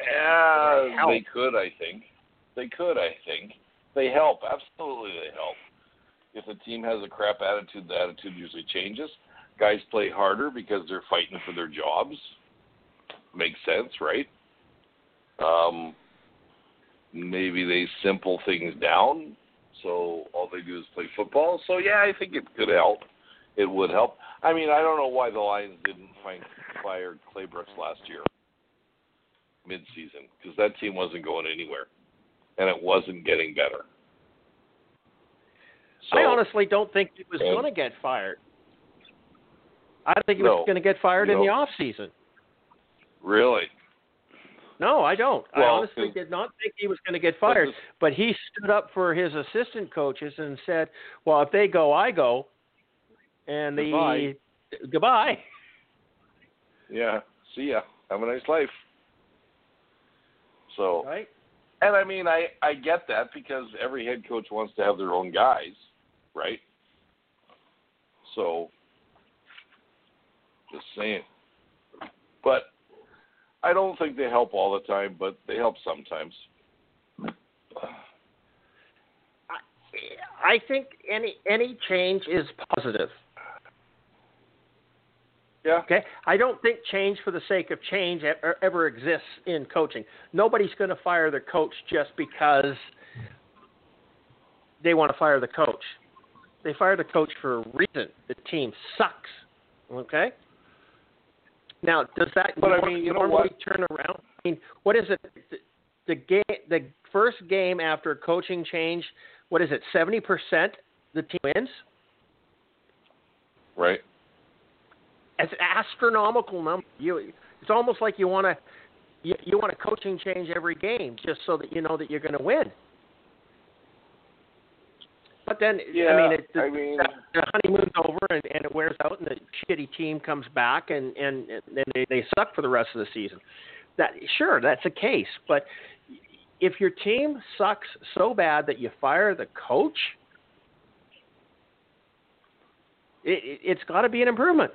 Yeah, Help. they could. I think they could. I think they help. Absolutely, they help. If the team has a crap attitude, the attitude usually changes. Guys play harder because they're fighting for their jobs. Makes sense, right? Um, maybe they simple things down, so all they do is play football. So yeah, I think it could help. It would help. I mean, I don't know why the Lions didn't find fire Claybrooks last year mid-season because that team wasn't going anywhere, and it wasn't getting better. So, I honestly don't think he was going to get fired. I think he No, was going to get fired in the off season. really, No, I don't. I honestly did not think he was going to get fired. But he stood up for his assistant coaches and said, "Well, if they go, I go." And the Goodbye. goodbye. yeah. See ya. Have a nice life. So, Right? And I mean, I I get that because every head coach wants to have their own guys, right? So, just saying. But I don't think they help all the time, but they help sometimes. I think any any change is positive. Yeah. Okay, I don't think change for the sake of change ever, ever exists in coaching. Nobody's going to fire their coach just because they want to fire the coach. They fire the coach for a reason. The team sucks. Okay. Now, does that But I mean, you know normally turn around? I mean, what is it? The, the game, the first game after coaching change. What is it? Seventy percent the team wins. Right. It's an astronomical number. You, it's almost like you want to, you, you want a coaching change every game just so that you know that you're going to win. But then, Yeah. I mean, it, the, I mean, the honeymoon's over and, and it wears out, and the shitty team comes back, and and, then they, they suck for the rest of the season. That sure, that's a case, but if your team sucks so bad that you fire the coach, it, it, it's got to be an improvement.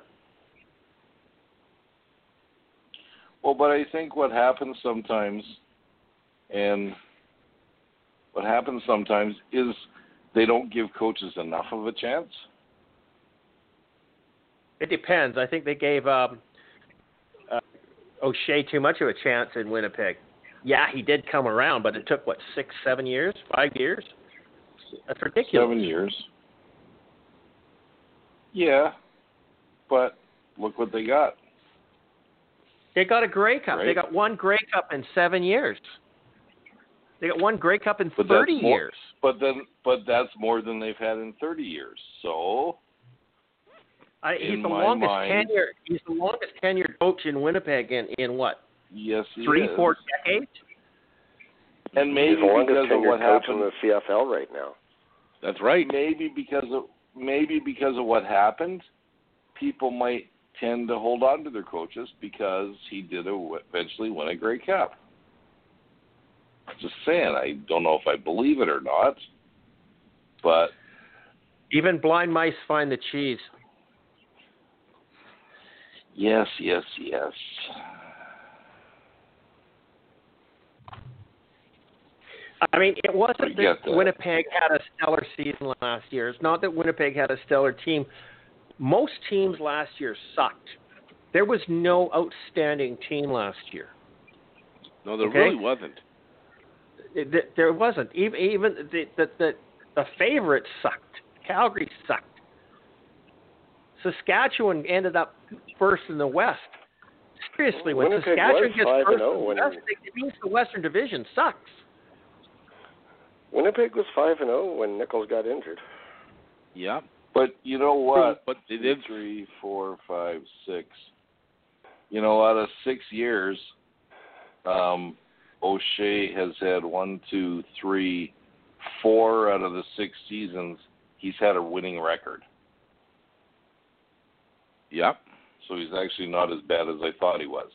Well, but I think what happens sometimes, and what happens sometimes is they don't give coaches enough of a chance. It depends. I think they gave um, uh, O'Shea too much of a chance in Winnipeg. Yeah, he did come around, but it took what six, seven years, five years. That's ridiculous. Seven years. Yeah, but look what they got. They got a Grey Cup. They got one Grey Cup in seven years. They got one Grey Cup in But thirty more- years. But then, but that's more than they've had in 30 years. So I, he's in the my longest mind- tenure. He's the longest tenured coach in Winnipeg in in what yes, he three, is. four decades. and maybe He's the longest because of what coach happened. in the CFL right now. That's right. Maybe because of maybe because of what happened, people might tend to hold on to their coaches because he did eventually win a Grey Cup. Just saying, I don't know if I believe it or not, but Even blind mice find the cheese. Yes, yes, yes. I mean, it wasn't that that. Winnipeg had a stellar season last year. It's not that Winnipeg had a stellar team. Most teams last year sucked. There was no outstanding team last year. No, there Okay. really wasn't. It- th- There wasn't. Even even the the the, the favorites sucked. Calgary sucked. Saskatchewan ended up first in the West. Seriously, when Winnipeg Saskatchewan was gets 5 and first in oh the West, it means the Western Division sucks. Winnipeg was five and zero when Nichols got injured. Yeah. But you know what? But they did. three, four, five, six. You know, out of six years, um, O'Shea has had one, two, three, four out of the six seasons. He's had a winning record, Yep. so he's actually not as bad as I thought he was.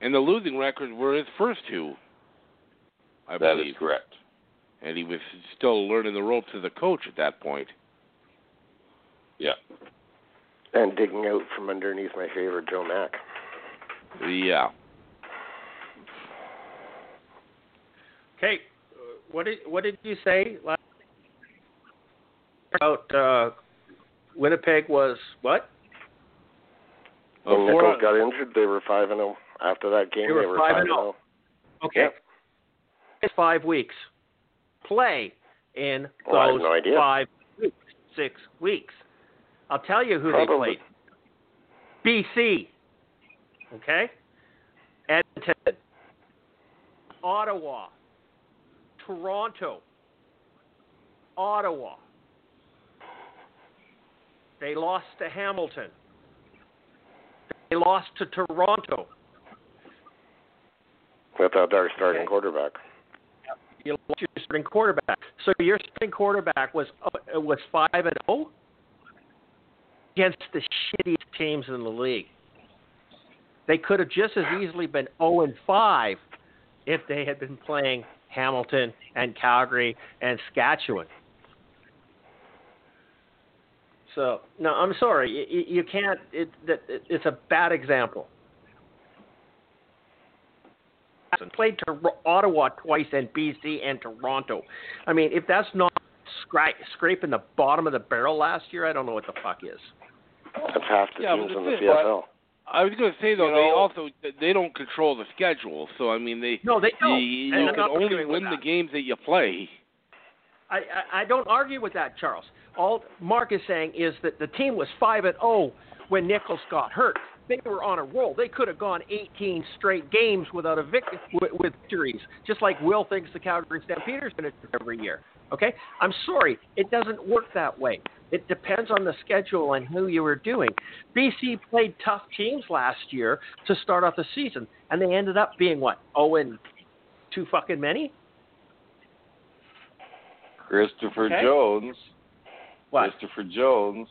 And the losing records were his first two. I That believe. is correct. And he was still learning the ropes as a coach at that point. Yeah. And digging out from underneath my favorite Joe Mack. Yeah. Okay, uh, what did what did you say last about uh, Winnipeg was what? When Before- Nichols got injured, they were five and zero. After that game, They were they were 5 and and oh. zero. Okay, Yep. it's five weeks. Play in Well, those no five weeks, six weeks. I'll tell you who Probably. they played. BC. Okay. Edmonton. Ottawa. Toronto. Ottawa. They lost to Hamilton. They lost to Toronto. Without our starting Okay. quarterback. You lost your starting quarterback. So your starting quarterback was uh, was five and zero against the shittiest teams in the league. They could have just as easily been zero and five if they had been playing Hamilton and Calgary and Saskatchewan. So no, I'm sorry, you, you- you can't. It, it, it's a bad example. Played to Ottawa twice and BC and Toronto. I mean, if that's not scra- scraping the bottom of the barrel last year, I don't know what the fuck is. That's half the Yeah, teams in the the CFL. I was going to say though, You they know- also they don't control the schedule. So I mean, they No, they you, don't. you And can only arguing with win the games that you play. I, I, I don't argue with that, Charles. All Mark is saying is that the team was five and zero when Nichols got hurt. They were on a roll. They could have gone 18 straight games without a vic- with, with victories, just like Will thinks the Calgary Stampeders going to do every year. Okay, I'm sorry, it doesn't work that way. It depends on the schedule and who you were doing. BC played tough teams last year to start off the season, and they ended up being what? Oh, and too fucking many. Christopher Okay. Jones. What? Christopher Jones.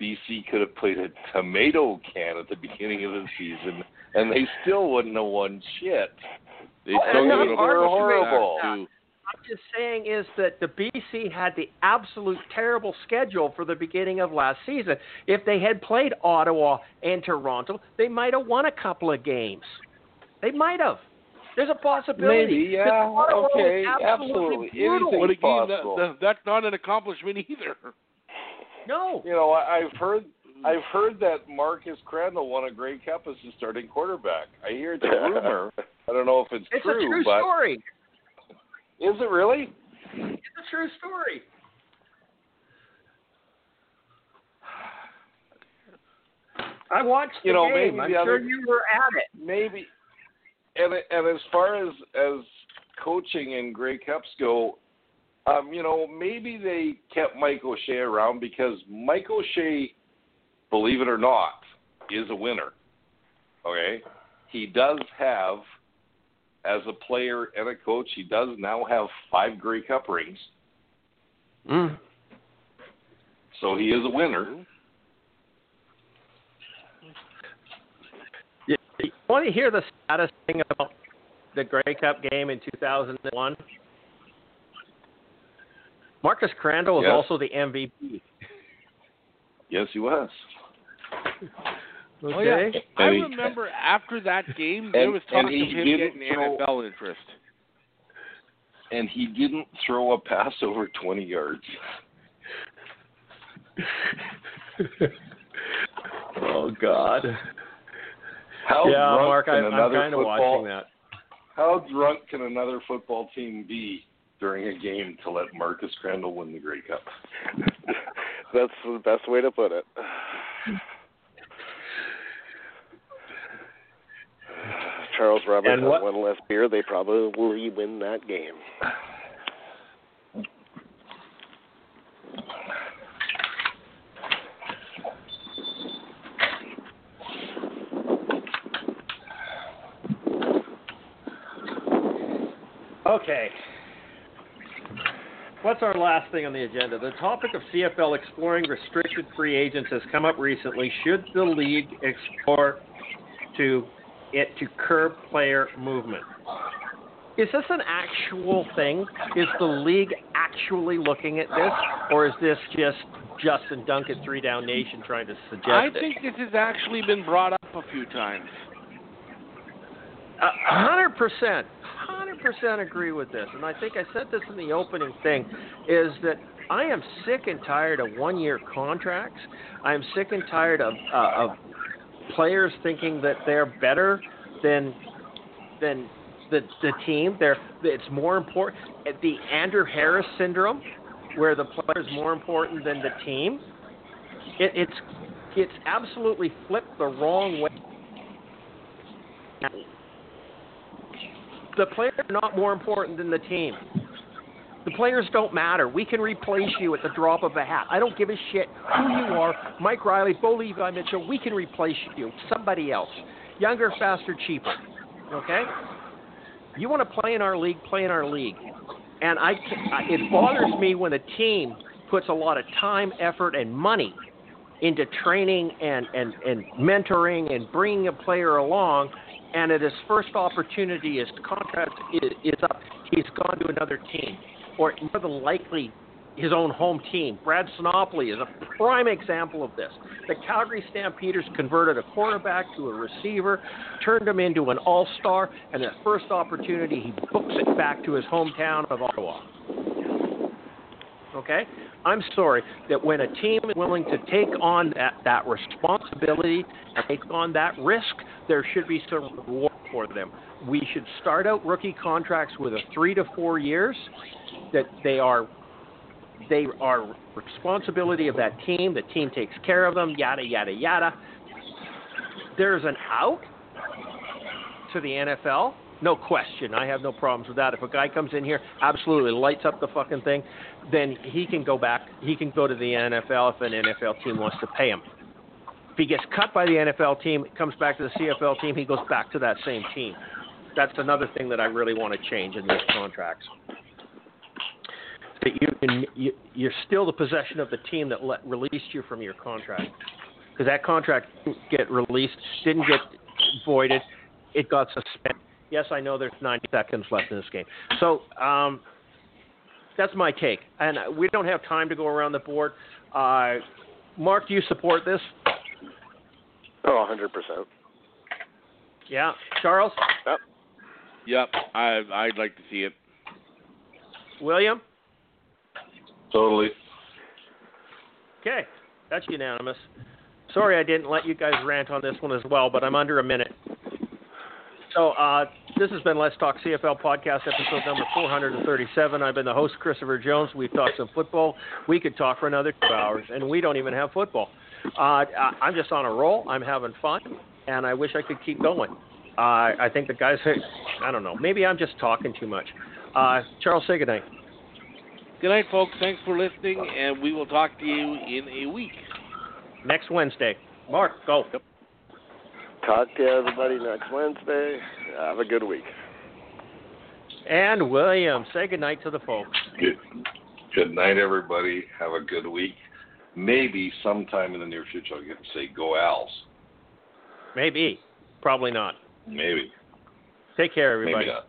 BC could have played a tomato can at the beginning of the season, and they still wouldn't have won shit. They Oh, still would have back horrible. to- I'm just saying is that the BC had the absolute terrible schedule for the beginning of last season. If they had played Ottawa and Toronto, they might have won a couple of games. They might have. There's a possibility. Maybe, yeah, Ottawa okay, absolutely absolutely. brutal. Anything- But again, that, possible. that, that's not an accomplishment either. No. You know, I, I've heard I've heard that Marcus Crandell won a Grey Cup as the starting quarterback. I hear it's a rumor. I don't know if it's, It's true, a true but story. Is it really? It's a true story. I watched the You know, game. maybe I'm sure other- you were at it. Maybe. And and as far as as coaching and Grey Cups go, um, you know, maybe they kept Mike O'Shea around because Mike O'Shea, believe it or not, is a winner. Okay, he does have, as a player and a coach, he does now have five Grey Cup rings, Mm. so he is a winner. You, you want to hear the saddest thing about the Grey Cup game in 2001? Marcus Crandell was Yes. also the MVP. Yes, he was. Oh, okay. Oh yeah, I he- remember after that game there And- was talk and he of him getting throw- NFL interest. And he didn't throw a pass over 20 yards. oh God. How yeah, drunk Mark, I, can I'm another kind of football, watching that. How drunk can another football team be during a game to let Marcus Crandell win the Grey Cup? That's the best way to put it. Charles Roberts what- one less beer. They probably will win that game. Okay. What's our last thing on the agenda? The topic of CFL exploring restricted free agents has come up recently. Should the league explore to it to curb player movement? Is this an actual thing? Is the league actually looking at this, or is this just Justin Duncan, Three Down Nation, trying to suggest I it? think this has actually been brought up a few times. A hundred percent, hundred percent agree with this, and I think I said this in the opening thing, is that I am sick and tired of one-year contracts. I am sick and tired of uh, of players thinking that they're better than than the the team. They're it's more important. The Andrew Harris syndrome, where the player's more important than the team. It, it's it's absolutely flipped the wrong way. The players are not more important than the team. The players don't matter. We can replace you at the drop of a hat. I don't give a shit who you are. Mike Reilly, Bo Levi Mitchell, we can replace you. Somebody else. Younger, faster, cheaper. Okay? You want to play in our league, play in our league. And I, it bothers me when a team puts a lot of time, effort, and money into training and, and, and mentoring and bringing a player along, and at his first opportunity, his contract is, is up, he's gone to another team, or more than likely his own home team. Brad Sinopoli is a prime example of this. The Calgary Stampeders converted a quarterback to a receiver, turned him into an all-star, and at first opportunity, he books it back to his hometown of Ottawa. Okay? I'm sorry that when a team is willing to take on that, that responsibility and take on that risk, there should be some reward for them. We should start out rookie contracts with a three to four years that they are they are responsibility of that team. The team takes care of them, yada yada yada. There's an out to the NFL. No question. I have no problems with that. If a guy comes in here, absolutely lights up the fucking thing, then he can go back. He can go to the NFL if an NFL team wants to pay him. If he gets cut by the NFL team, comes back to the CFL team, he goes back to that same team. That's another thing that I really want to change in these contracts. That you can, you, you're still the possession of the team that let, released you from your contract, because that contract didn't get released, didn't get voided, it got suspended. Yes, I know there's 90 seconds left in this game. So um, that's my take. And we don't have time to go around the board. Uh, Mark, do you support this? Oh, 100%. Yeah. Charles? Yep, I I'd like to see it. William? Totally. Okay. That's unanimous. Sorry I didn't let you guys rant on this one as well, but I'm under a minute. So uh, this has been Let's Talk CFL podcast episode number 437. I've been the host, Christopher Jones. We've talked some football. We could talk for another two hours, and we don't even have football. Uh, I'm just on a roll. I'm having fun, and I wish I could keep going. Uh, I think the guys, I don't know, maybe I'm just talking too much. Uh, Charles, say goodnight. Good night, folks. Thanks for listening, and we will talk to you in a week. Next Wednesday. Mark, go. Talk to everybody next Wednesday. Have a good week. And William, say good night to the folks. Good. Good night, everybody. Have a good week. Maybe sometime in the near future I'll get to say go Owls. Maybe. Probably not. Maybe. Take care, everybody. Maybe not.